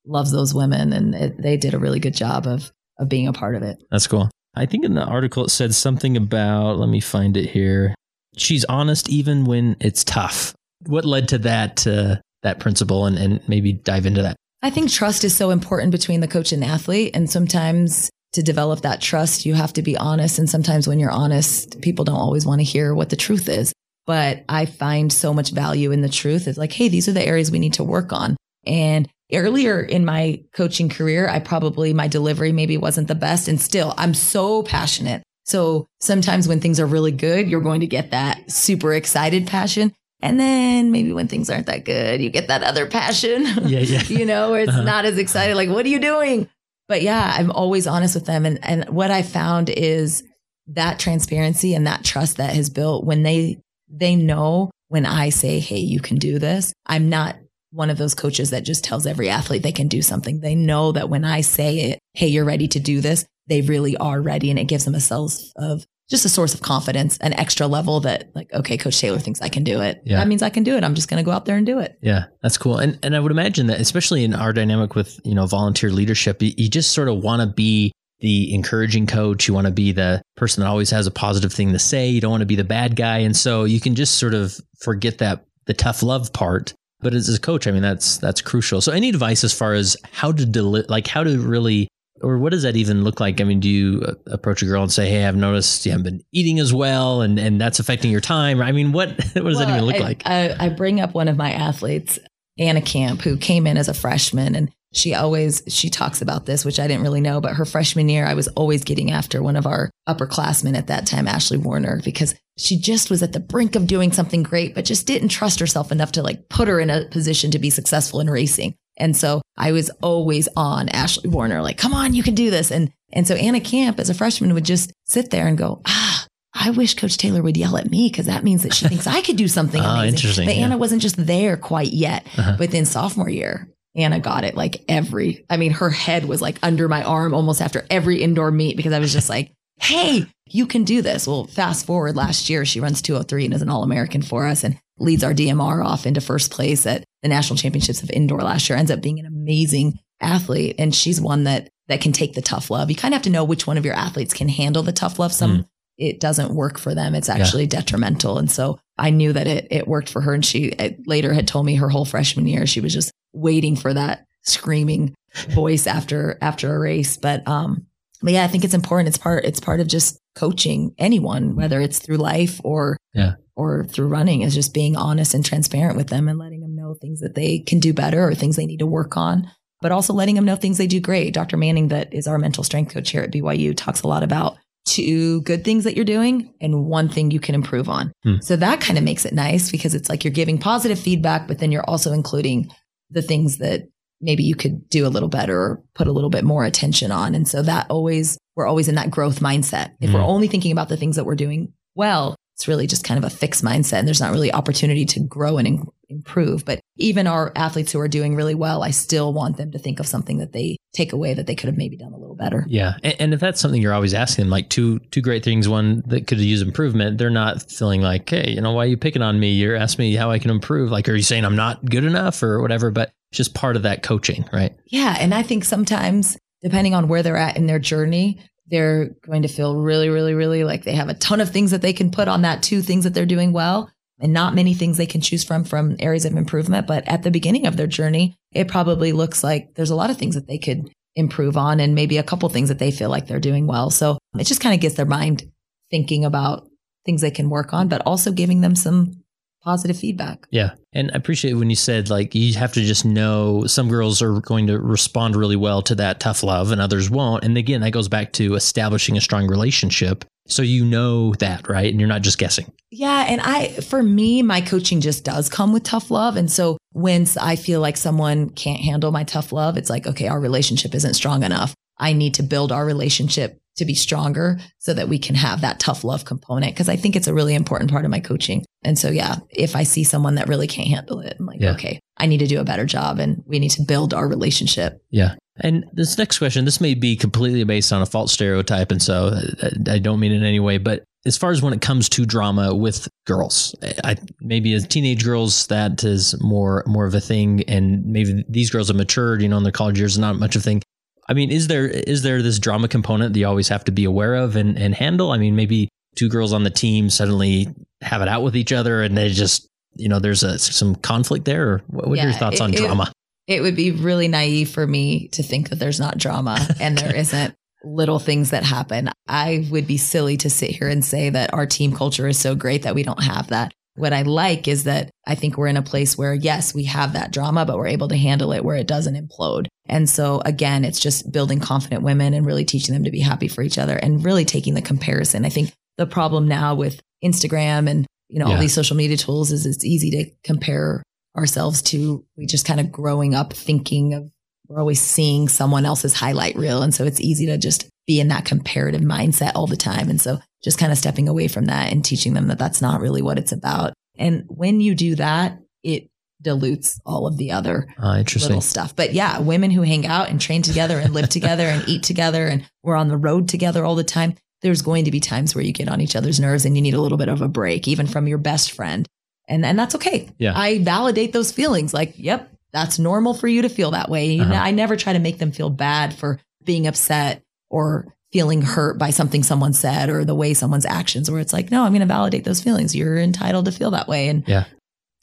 B: loves those women, and it, they did a really good job of of being a part of it.
A: That's cool. I think in the article it said something about. Let me find it here. She's honest even when it's tough. What led to that uh, that principle, and and maybe dive into that.
B: I think trust is so important between the coach and the athlete, and sometimes to develop that trust, you have to be honest. And sometimes when you're honest, people don't always want to hear what the truth is. But I find so much value in the truth. It's like, hey, these are the areas we need to work on. And earlier in my coaching career, I probably, my delivery maybe wasn't the best. And still, I'm so passionate, So sometimes when things are really good, you're going to get that super excited passion. And then maybe when things aren't that good, you get that other passion.
A: Yeah, yeah.
B: you know, where it's
A: Uh-huh.
B: not as excited. Like, what are you doing? But yeah, I'm always honest with them. And and what I found is that transparency and that trust that has built when they they know when I say, hey, you can do this, I'm not one of those coaches that just tells every athlete they can do something. They know that when I say it, hey, you're ready to do this, they really are ready. And it gives them a sense of just a source of confidence, an extra level that like, okay, Coach Taylor thinks I can do it.
A: Yeah.
B: That means I can do it. I'm just going to go out there and do it.
A: Yeah, that's cool. And and I would imagine that especially in our dynamic with, you know, volunteer leadership, you, you just sort of want to be the encouraging coach. You want to be the person that always has a positive thing to say. You don't want to be the bad guy. And so you can just sort of forget that the tough love part. But as a coach, I mean that's that's crucial. So any advice as far as how to deli- like how to really or what does that even look like? I mean, do you uh, approach a girl and say, "Hey, I've noticed you haven't been eating as well, and and that's affecting your time"? I mean, what what does that even look
B: I,
A: like?
B: I, I bring up one of my athletes, Anna Camp, who came in as a freshman and she always she talks about this, which I didn't really know, but her freshman year I was always getting after one of our upperclassmen at that time, Ashley Warner, because she just was at the brink of doing something great, but just didn't trust herself enough to like put her in a position to be successful in racing. And so I was always on Ashley Warner, like, come on, you can do this. And and so Anna Camp as a freshman would just sit there and go, ah, I wish Coach Taylor would yell at me because that means that she thinks I could do something
A: Ah,
B: amazing.
A: interesting,
B: But
A: yeah.
B: Anna wasn't just there quite yet.
A: Uh-huh.
B: But then sophomore year, Anna got it like every, I mean, her head was like under my arm almost after every indoor meet because I was just like, hey, you can do this. Well, fast forward last year, she runs 203 and is an All American for us and leads our DMR off into first place at the national championships of indoor last year, ends up being an amazing athlete. And she's one that, that can take the tough love. You kind of have to know which one of your athletes can handle the tough love. Some, hmm. it doesn't work for them. It's actually detrimental. And so I knew that it, it worked for her. And she later had told me her whole freshman year, she was just waiting for that screaming voice after, after a race. But, um, but yeah, I think it's important. It's part, it's part of just coaching anyone, whether it's through life or,
A: Yeah.
B: or through running is just being honest and transparent with them and letting them know things that they can do better or things they need to work on, but also letting them know things they do great. Dr. Manning, that is our mental strength coach here at BYU, talks a lot about two good things that you're doing and one thing you can improve on.
A: Hmm.
B: So that kind of makes it nice because it's like you're giving positive feedback, but then you're also including the things that maybe you could do a little better or put a little bit more attention on. And so that always, we're always in that growth mindset. If we're
A: Mhm.
B: only thinking about the things that we're doing well, it's really just kind of a fixed mindset and there's not really opportunity to grow and improve. But even our athletes who are doing really well, I still want them to think of something that they take away that they could have maybe done a little better.
A: Yeah, and, and if that's something you're always asking, them, like two two great things, one that could use improvement, they're not feeling like, hey, you know, why are you picking on me? You're asking me how I can improve. Like, are you saying I'm not good enough or whatever? But it's just part of that coaching, right?
B: Yeah. And I think sometimes, depending on where they're at in their journey, they're going to feel really, really, really like they have a ton of things that they can put on that two things that they're doing well and not many things they can choose from from areas of improvement. But at the beginning of their journey, it probably looks like there's a lot of things that they could improve on and maybe a couple things that they feel like they're doing well. So it just kind of gets their mind thinking about things they can work on, but also giving them some positive feedback.
A: Yeah. And I appreciate when you said like you have to just know some girls are going to respond really well to that tough love and others won't. And again, that goes back to establishing a strong relationship. So you know that, right? And you're not just guessing.
B: Yeah. And I, for me, my coaching just does come with tough love. And so once I feel like someone can't handle my tough love, it's like, okay, our relationship isn't strong enough. I need to build our relationship to be stronger so that we can have that tough love component. Cause I think it's a really important part of my coaching. And so, yeah, if I see someone that really can't handle it, I'm like,
A: Yeah.
B: okay, I need to do a better job and we need to build our relationship.
A: Yeah. And this next question, this may be completely based on a false stereotype. And so uh, I don't mean it in any way, but as far as when it comes to drama with girls, I, maybe as teenage girls, that is more, more of a thing. And maybe these girls have matured, you know, in their college years, not much of a thing. I mean, is there, is there this drama component that you always have to be aware of and, and handle? I mean, maybe two girls on the team suddenly have it out with each other and they just, you know, there's a, some conflict there. Or what, what are your thoughts
B: it-
A: on
B: it-
A: drama?
B: it would be really naive for me to think that there's not drama and there isn't little things that happen. I would be silly to sit here and say that our team culture is so great that we don't have that. What I like is that I think we're in a place where, yes, we have that drama, but we're able to handle it where it doesn't implode. And so again, it's just building confident women and really teaching them to be happy for each other and really taking the comparison. I think the problem now with Instagram and, you know,
A: Yeah.
B: all these social media tools is it's easy to compare ourselves to, we just kind of growing up thinking of, we're always seeing someone else's highlight reel. And so it's easy to just be in that comparative mindset all the time. And so just kind of stepping away from that and teaching them that that's not really what it's about. And when you do that, it dilutes all of the other
A: Uh, interesting.
B: little stuff. But yeah, women who hang out and train together and live together and eat together and we're on the road together all the time. There's going to be times where you get on each other's nerves and you need a little bit of a break, even from your best friend. And and that's okay.
A: Yeah.
B: I validate those feelings. Like, yep, that's normal for you to feel that way.
A: Uh-huh.
B: I never try to make them feel bad for being upset or feeling hurt by something someone said or the way someone's actions where it's like, no, I'm going to validate those feelings. You're entitled to feel that way. And
A: Yeah.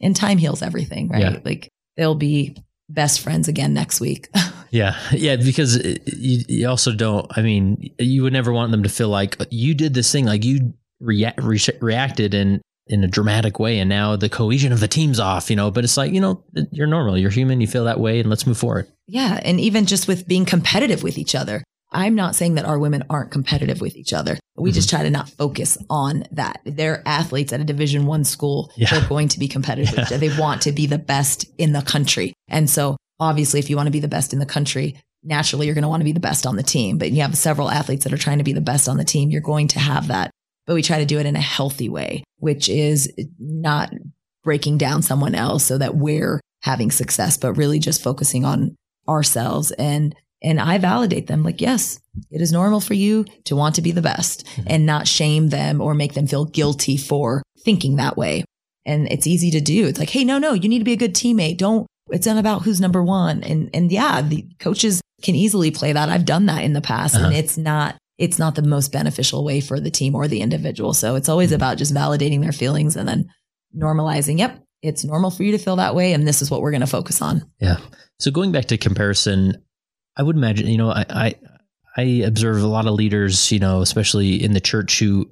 B: and time heals everything, right?
A: Yeah.
B: Like they'll be best friends again next week.
A: Yeah, yeah, because it- you, you also don't. I mean, you would never want them to feel like you did this thing, like you react, re- reacted in in a dramatic way, and now the cohesion of the team's off. You know, but it's like you know, you're normal, you're human, you feel that way, and let's move forward.
B: yeah. And even just with being competitive with each other. I'm not saying that our women aren't competitive with each other. We just mm-hmm. try to not focus on that. They're athletes at a division one school.
A: Yeah.
B: They're going to be competitive other. They want to be the best in the country. And so obviously if you want to be the best in the country, naturally you're going to want to be the best on the team. But you have several athletes that are trying to be the best on the team. You're going to have that. But we try to do it in a healthy way, which is not breaking down someone else so that we're having success, but really just focusing on ourselves and and I validate them like, yes, it is normal for you to want to be the best and not shame them or make them feel guilty for thinking that way. And it's easy to do. It's like, hey, no, no, you need to be a good teammate. Don't, it's not about who's number one. And, and yeah, the coaches can easily play that. I've done that in the past and
A: Uh-huh.
B: it's not, it's not the most beneficial way for the team or the individual. So it's always mm-hmm. about just validating their feelings and then normalizing. Yep. It's normal for you to feel that way. And this is what we're going to focus on.
A: Yeah. So going back to comparison, I would imagine, you know, I, I I observe a lot of leaders, you know, especially in the church who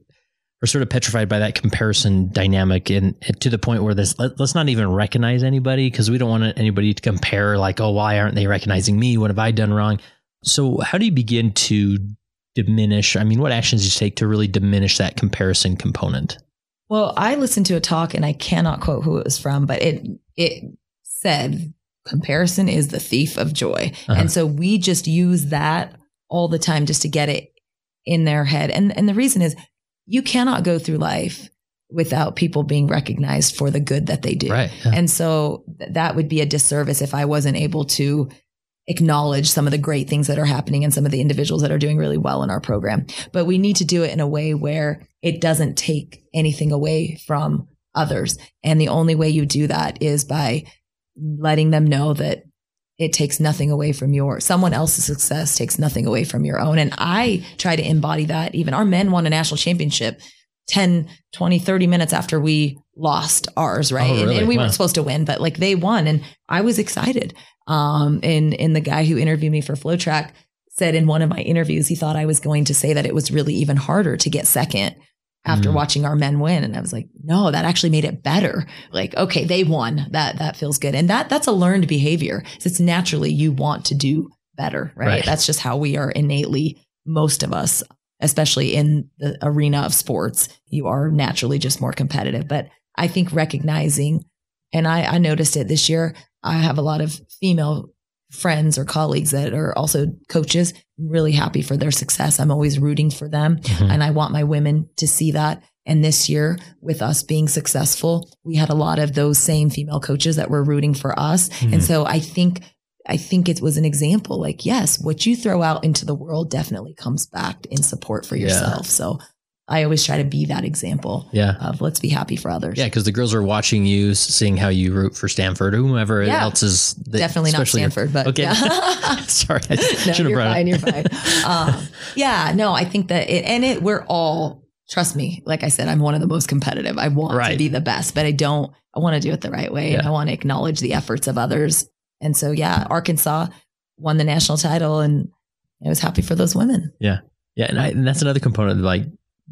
A: are sort of petrified by that comparison dynamic and, to the point where this let, let's not even recognize anybody because we don't want anybody to compare like, oh, why aren't they recognizing me? What have I done wrong? So how do you begin to diminish? I mean, what actions do you take to really diminish that comparison component?
B: Well, I listened to a talk and I cannot quote who it was from, but it it said comparison is the thief of joy.
A: Uh-huh.
B: And so we just use that all the time just to get it in their head. And and the reason is you cannot go through life without people being recognized for the good that they do.
A: Right. Yeah.
B: And so th- that would be a disservice if I wasn't able to acknowledge some of the great things that are happening and some of the individuals that are doing really well in our program. But we need to do it in a way where it doesn't take anything away from others. And the only way you do that is by letting them know that it takes nothing away from your someone else's success takes nothing away from your own and i try to embody that even our men won a national championship 10 20 30 minutes after we lost ours right?
A: Oh,
B: And-
A: really?
B: and, we
A: Wow.
B: weren't supposed to win but like they won. And i was excited. Um and and the guy who interviewed me for FloTrack said in one of my interviews he thought i was going to say that it was really even harder to get second after
A: Mm.
B: watching our men win. And i was like no that actually made it better. Like okay they won. That that feels good. And that that's a learned behavior. It's naturally you want to do better right,
A: Right.
B: that's just how we are innately most of us especially in the arena of sports you are naturally just more competitive but i think recognizing and i i noticed it this year i have a lot of female friends or colleagues that are also coaches really happy for their success i'm always rooting for them
A: Mhm.
B: and I want my women to see that. And this year, with us being successful, we had a lot of those same female coaches that were rooting for us.
A: Mhm.
B: And so I think, I think it was an example like, yes, what you throw out into the world definitely comes back in support for
A: Yeah.
B: yourself. So I always try to be that example
A: Yeah.
B: of let's be happy for others.
A: Yeah, because the girls are watching you, seeing how you root for Stanford or whomever
B: Yeah.
A: else is the,
B: Definitely not Stanford, but
A: okay.
B: yeah.
A: Sorry, I
B: no,
A: should have
B: you're
A: brought
B: fine.
A: it.
B: You're fine. um, yeah, no, I think that it, and it, we're all, trust me, like I said, I'm one of the most competitive. I want
A: Right.
B: to be the best, but I don't, I want to do it the right way. And I want to acknowledge the efforts of others. And so, yeah, Arkansas won the national title and I was happy for those women.
A: Yeah, and, I, and that's another component. Like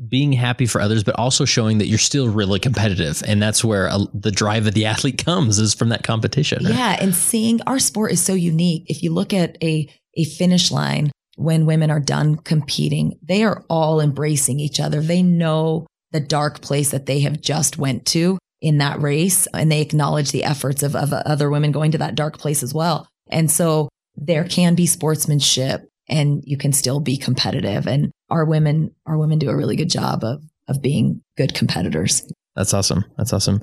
A: being happy for others, but also showing that you're still really competitive. And that's where uh, the drive of the athlete comes is from that competition.
B: Right? Yeah. And seeing our sport is so unique. If you look at a, a finish line when women are done competing, they are all embracing each other. They know the dark place that they have just went to in that race and they acknowledge the efforts of, of other women going to that dark place as well. And so there can be sportsmanship and you can still be competitive. And our women, our women do a really good job of, of being good competitors.
A: That's awesome. That's awesome.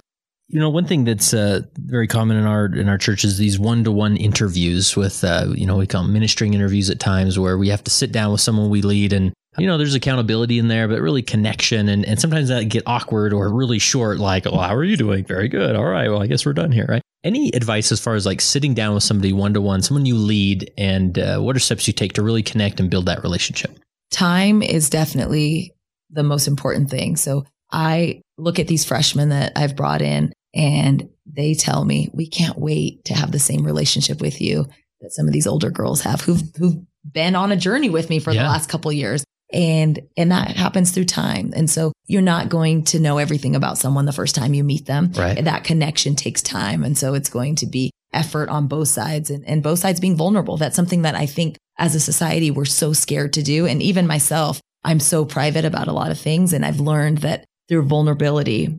A: You know, one thing that's uh, very common in our in our church is these one to one interviews with, uh, you know, we call them ministering interviews at times where we have to sit down with someone we lead and you know, there's accountability in there, but really connection. And, and sometimes that get awkward or really short, like, oh, how are you doing? Very good. All right. Well, I guess we're done here, right? Any advice as far as like sitting down with somebody one to one, someone you lead, and uh, what are steps you take to really connect and build that relationship?
B: Time is definitely the most important thing. So I look at these freshmen that I've brought in and they tell me, we can't wait to have the same relationship with you that some of these older girls have who've, who've been on a journey with me for yeah. the last couple years and and that happens through time. And so you're not going to know everything about someone the first time you meet them.
A: Right.
B: That connection takes time. And so it's going to be effort on both sides and, and both sides being vulnerable. That's something that i think as a society we're so scared to do. And even myself i'm so private about a lot of things. And i've learned that through vulnerability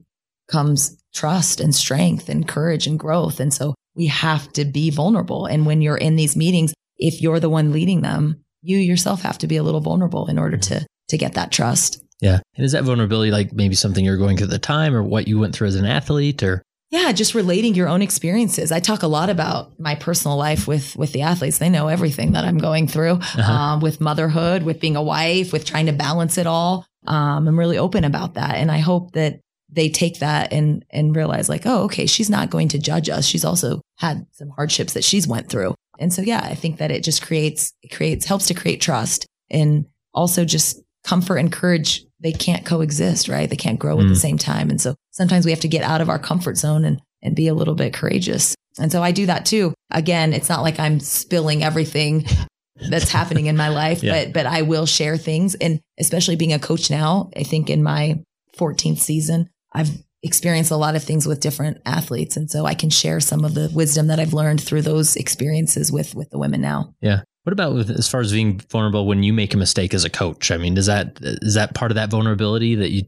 B: comes trust and strength and courage and growth. And so we have to be vulnerable. And when you're in these meetings if you're the one leading them you yourself have to be a little vulnerable in order to to get that trust.
A: Yeah. And is that vulnerability like maybe something you're going through at the time or what you went through as an athlete or
B: yeah, just relating your own experiences. I talk a lot about my personal life with with the athletes. They know everything that I'm going through uh-huh. um, with motherhood, with being a wife, with trying to balance it all. Um, I'm really open about that, and I hope that they take that and and realize like, oh, okay, she's not going to judge us. She's also had some hardships that she's went through, and so, yeah, I think that it just creates, it creates, helps to create trust and also just comfort and courage. They can't coexist, right? They can't grow mm. at the mm. same time. And so sometimes we have to get out of our comfort zone and, and be a little bit courageous. And so I do that too. Again, it's not like I'm spilling everything that's happening in my life, yeah. but, but I will share things. And especially being a coach now, I think in my 14th season, I've experienced a lot of things with different athletes. And so I can share some of the wisdom that I've learned through those experiences with, with the women now.
A: Yeah. What about with, as far as being vulnerable when you make a mistake as a coach? I mean, does that is that part of that vulnerability that you,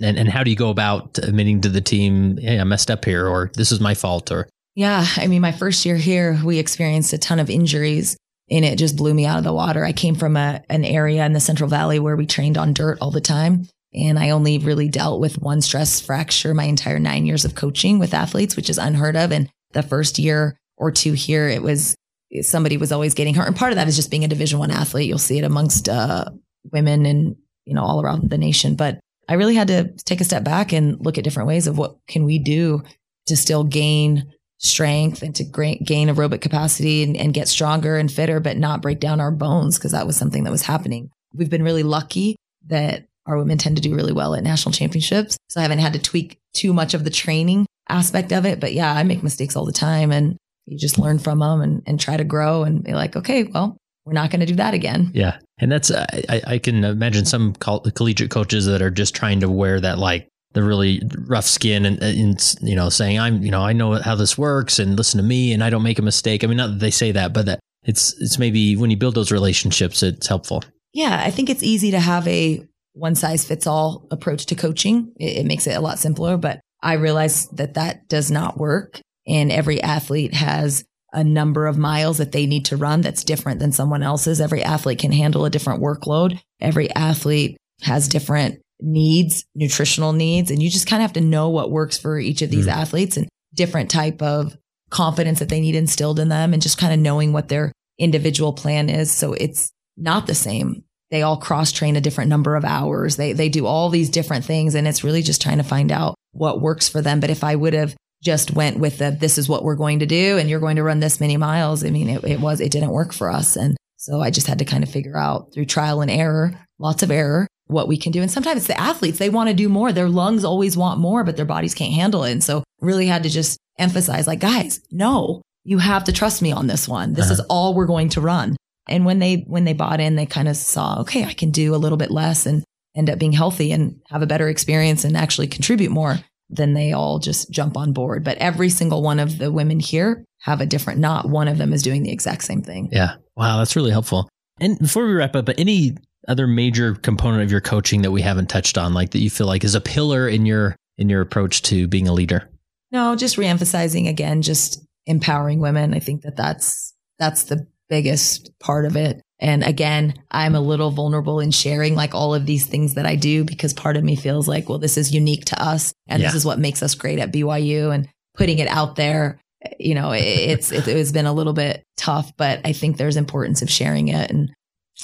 A: and, and how do you go about admitting to the team, hey, I messed up here, or this is my fault, or
B: yeah, I mean, my first year here, we experienced a ton of injuries, and it just blew me out of the water. I came from a an area in the Central Valley where we trained on dirt all the time, and I only really dealt with one stress fracture my entire nine years of coaching with athletes, which is unheard of. And the first year or two here, it was somebody was always getting hurt. And part of that is just being a division one athlete. You'll see it amongst uh, women and, you know, all around the nation. But I really had to take a step back and look at different ways of what can we do to still gain strength and to gain aerobic capacity and, and get stronger and fitter, but not break down our bones because that was something that was happening. We've been really lucky that our women tend to do really well at national championships. So I haven't had to tweak too much of the training aspect of it. But yeah, I make mistakes all the time and you just learn from them and, and try to grow and be like, okay, well, we're not going to do that again.
A: Yeah. And that's, uh, I, I can imagine some coll- collegiate coaches that are just trying to wear that like the really rough skin and, and, you know, saying, I'm, you know, I know how this works and listen to me and I don't make a mistake. I mean, not that they say that, but that it's, it's maybe when you build those relationships, it's helpful.
B: Yeah. I think it's easy to have a one size fits all approach to coaching. It, it makes it a lot simpler, but I realize that that does not work. And every athlete has a number of miles that they need to run that's different than someone else's. Every athlete can handle a different workload. Every athlete has different needs, nutritional needs, and you just kind of have to know what works for each of these mm. athletes and different type of confidence that they need instilled in them and just kind of knowing what their individual plan is. So it's not the same they all cross train a different number of hours. They, they do all these different things. And it's really just trying to find out what works for them. But if I would have just went with the, this is what we're going to do and you're going to run this many miles, I mean, it, it was, it didn't work for us. And so I just had to kind of figure out through trial and error, lots of error, what we can do. And sometimes it's the athletes, they want to do more. Their lungs always want more, but their bodies can't handle it. And so really had to just emphasize like, guys, no, you have to trust me on this one. This uh-huh. is all we're going to run. And when they when they bought in, they kind of saw, okay, I can do a little bit less and end up being healthy and have a better experience and actually contribute more, then they all just jump on board. But every single one of the women here have a different, not one of them is doing the exact same thing.
A: Yeah. Wow. That's really helpful. And before we wrap up, but any other major component of your coaching that we haven't touched on, like that you feel like is a pillar in your in your approach to being a leader?
B: No, just reemphasizing again, just empowering women. I think that that's that's the biggest part of it. And again, I'm a little vulnerable in sharing like all of these things that I do because part of me feels like, well, this is unique to us and yeah. this is what makes us great at BYU and putting it out there. You know, it's it, has been a little bit tough, but I think there's importance of sharing it, and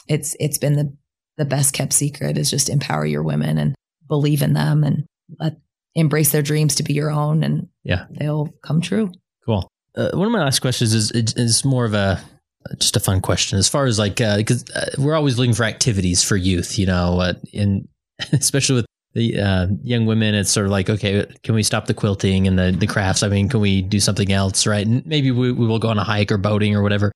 B: it's it's been the the best kept secret is just empower your women and believe in them and let embrace their dreams to be your own, and
A: yeah,
B: they'll come true.
A: Cool. Uh, one of my last questions is is more of a just a fun question as far as like because uh, uh, we're always looking for activities for youth, you know, uh, and especially with the uh, young women, it's sort of like, okay, can we stop the quilting and the the crafts? I mean, can we do something else, right? And maybe we, we will go on a hike or boating or whatever.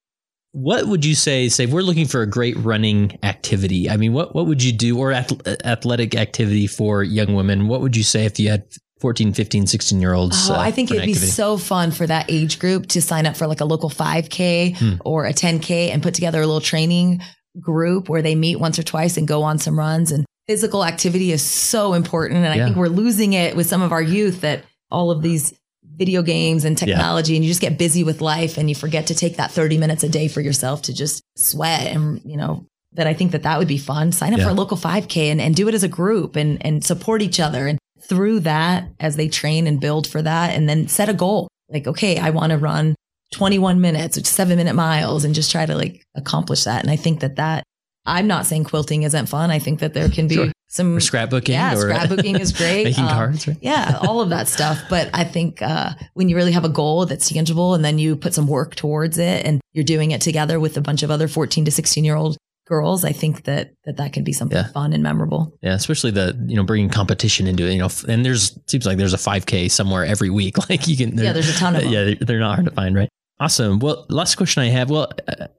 A: What would you say? Say we're looking for a great running activity. I mean, what what would you do or athletic activity for young women? What would you say if you had 14, 15, 16 year olds.
B: Oh, uh, I think it'd be so fun for that age group to sign up for like a local 5K hmm. or a 10K and put together a little training group where they meet once or twice and go on some runs. And physical activity is so important. And yeah. I think we're losing it with some of our youth that all of these video games and technology yeah. and you just get busy with life and you forget to take that 30 minutes a day for yourself to just sweat and, you know, that I think that that would be fun. Sign up yeah. for a local 5K and, and do it as a group and, and support each other and through that as they train and build for that and then set a goal. Like, okay, I want to run 21 minutes, which seven minute miles and just try to like accomplish that. And I think that that I'm not saying quilting isn't fun. I think that there can be sure. some
A: or scrapbooking.
B: Yeah,
A: or
B: scrapbooking is great.
A: Making um, cards. Right?
B: Yeah, all of that stuff. But I think uh, when you really have a goal that's tangible and then you put some work towards it and you're doing it together with a bunch of other 14 to 16 year old girls, I think that that that can be something yeah. fun and memorable.
A: Yeah, especially the you know bringing competition into it. You know, and there's seems like there's a 5K somewhere every week. Like you can.
B: Yeah, there's a ton of them.
A: Yeah, they're not hard to find, right? Awesome. Well, last question I have. Well,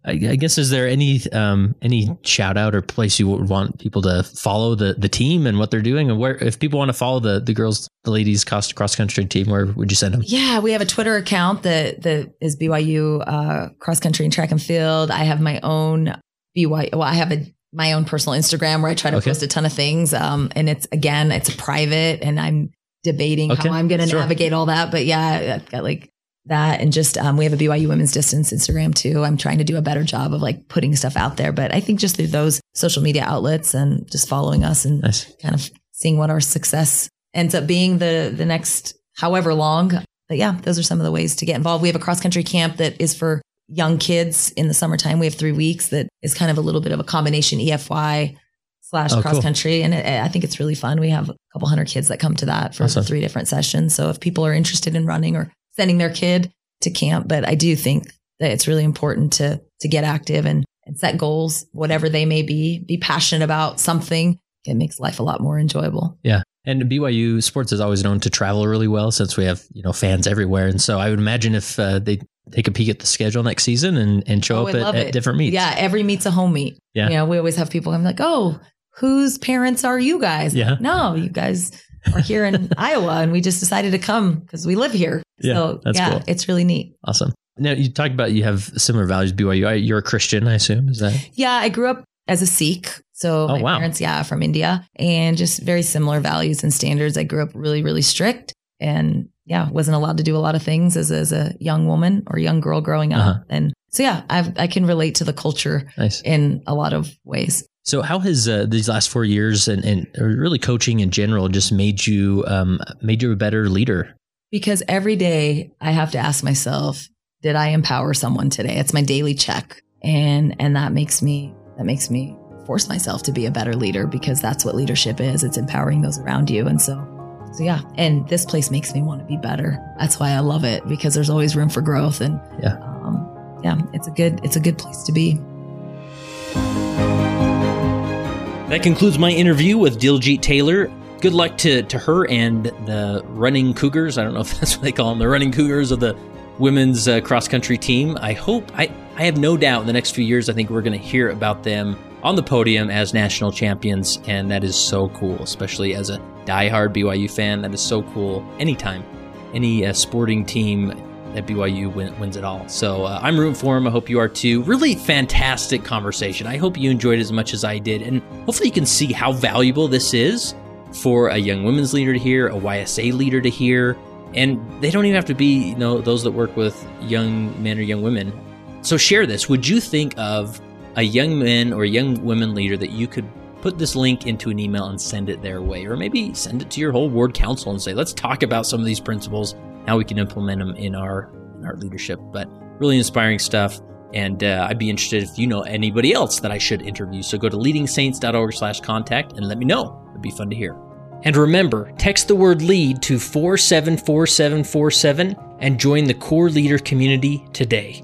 A: I, guess is there any um, any shout out or place you would want people to follow the the team and what they're doing, and where if people want to follow the the girls, the ladies cross cross country team, where would you send them?
B: Yeah, we have a Twitter account that that is BYU uh, cross country and track and field. I have my own BYU. Well, I have a my own personal Instagram where I try to okay. post a ton of things. Um, and it's again, it's private, and I'm debating okay. how I'm going to sure. navigate all that. But yeah, I've got like that, and just um, we have a BYU Women's Distance Instagram too. I'm trying to do a better job of like putting stuff out there. But I think just through those social media outlets and just following us and nice. kind of seeing what our success ends up being the the next however long. But yeah, those are some of the ways to get involved. We have a cross country camp that is for young kids in the summertime. We have three weeks that is kind of a little bit of a combination EFY slash oh, cross cool. country. And it, I think it's really fun. We have a couple hundred kids that come to that for awesome. three different sessions. So if people are interested in running or sending their kid to camp, but I do think that it's really important to, to get active and, and set goals, whatever they may be, be passionate about something. It makes life a lot more enjoyable.
A: Yeah. And BYU sports is always known to travel really well since we have you know fans everywhere, and so I would imagine if uh, they take a peek at the schedule next season and, and show oh, up at, at, different meets.
B: Yeah, every meet's a home meet. Yeah. You know, we always have people, I'm like, oh, whose parents are you guys?
A: Yeah.
B: no, you guys are here in Iowa and we just decided to come because we live here. Yeah, so yeah, cool. it's really neat.
A: Awesome. Now you talked about you have similar values BYU. You're a Christian, I assume. Is that?
B: Yeah, I grew up as a Sikh. So oh, my wow. parents, yeah, from India and just very similar values and standards. I grew up really, really strict and yeah, wasn't allowed to do a lot of things as, as a young woman or young girl growing up. Uh-huh. And so, yeah, I've, i can relate to the culture nice. in a lot of ways.
A: So, how has uh, these last four years and, and really coaching in general just made you um, made you a better leader?
B: Because every day I have to ask myself, did I empower someone today? It's my daily check, and and that makes me that makes me force myself to be a better leader because that's what leadership is. It's empowering those around you, and so so yeah, and this place makes me want to be better. That's why I love it because there's always room for growth, and
A: yeah,
B: um, yeah, it's a good it's a good place to be.
A: That concludes my interview with Diljeet Taylor. Good luck to, to her and the running Cougars. I don't know if that's what they call them, the running Cougars of the women's uh, cross country team. I hope I I have no doubt in the next few years. I think we're going to hear about them on the podium as national champions, and that is so cool, especially as a diehard BYU fan. That is so cool. Anytime any uh, sporting team at BYU win, wins it all. So uh, I'm rooting for him. I hope you are too. Really fantastic conversation. I hope you enjoyed as much as I did, and hopefully you can see how valuable this is for a young women's leader to hear, a YSA leader to hear, and they don't even have to be you know those that work with young men or young women. So share this. Would you think of a young man or a young women leader that you could put this link into an email and send it their way, or maybe send it to your whole ward council and say, let's talk about some of these principles, how we can implement them in our in our leadership. But really inspiring stuff. And uh, I'd be interested if you know anybody else that I should interview. So go to leadingsaints.org slash contact and let me know. It'd be fun to hear. And remember, text the word lead to 474747 and join the core leader community today.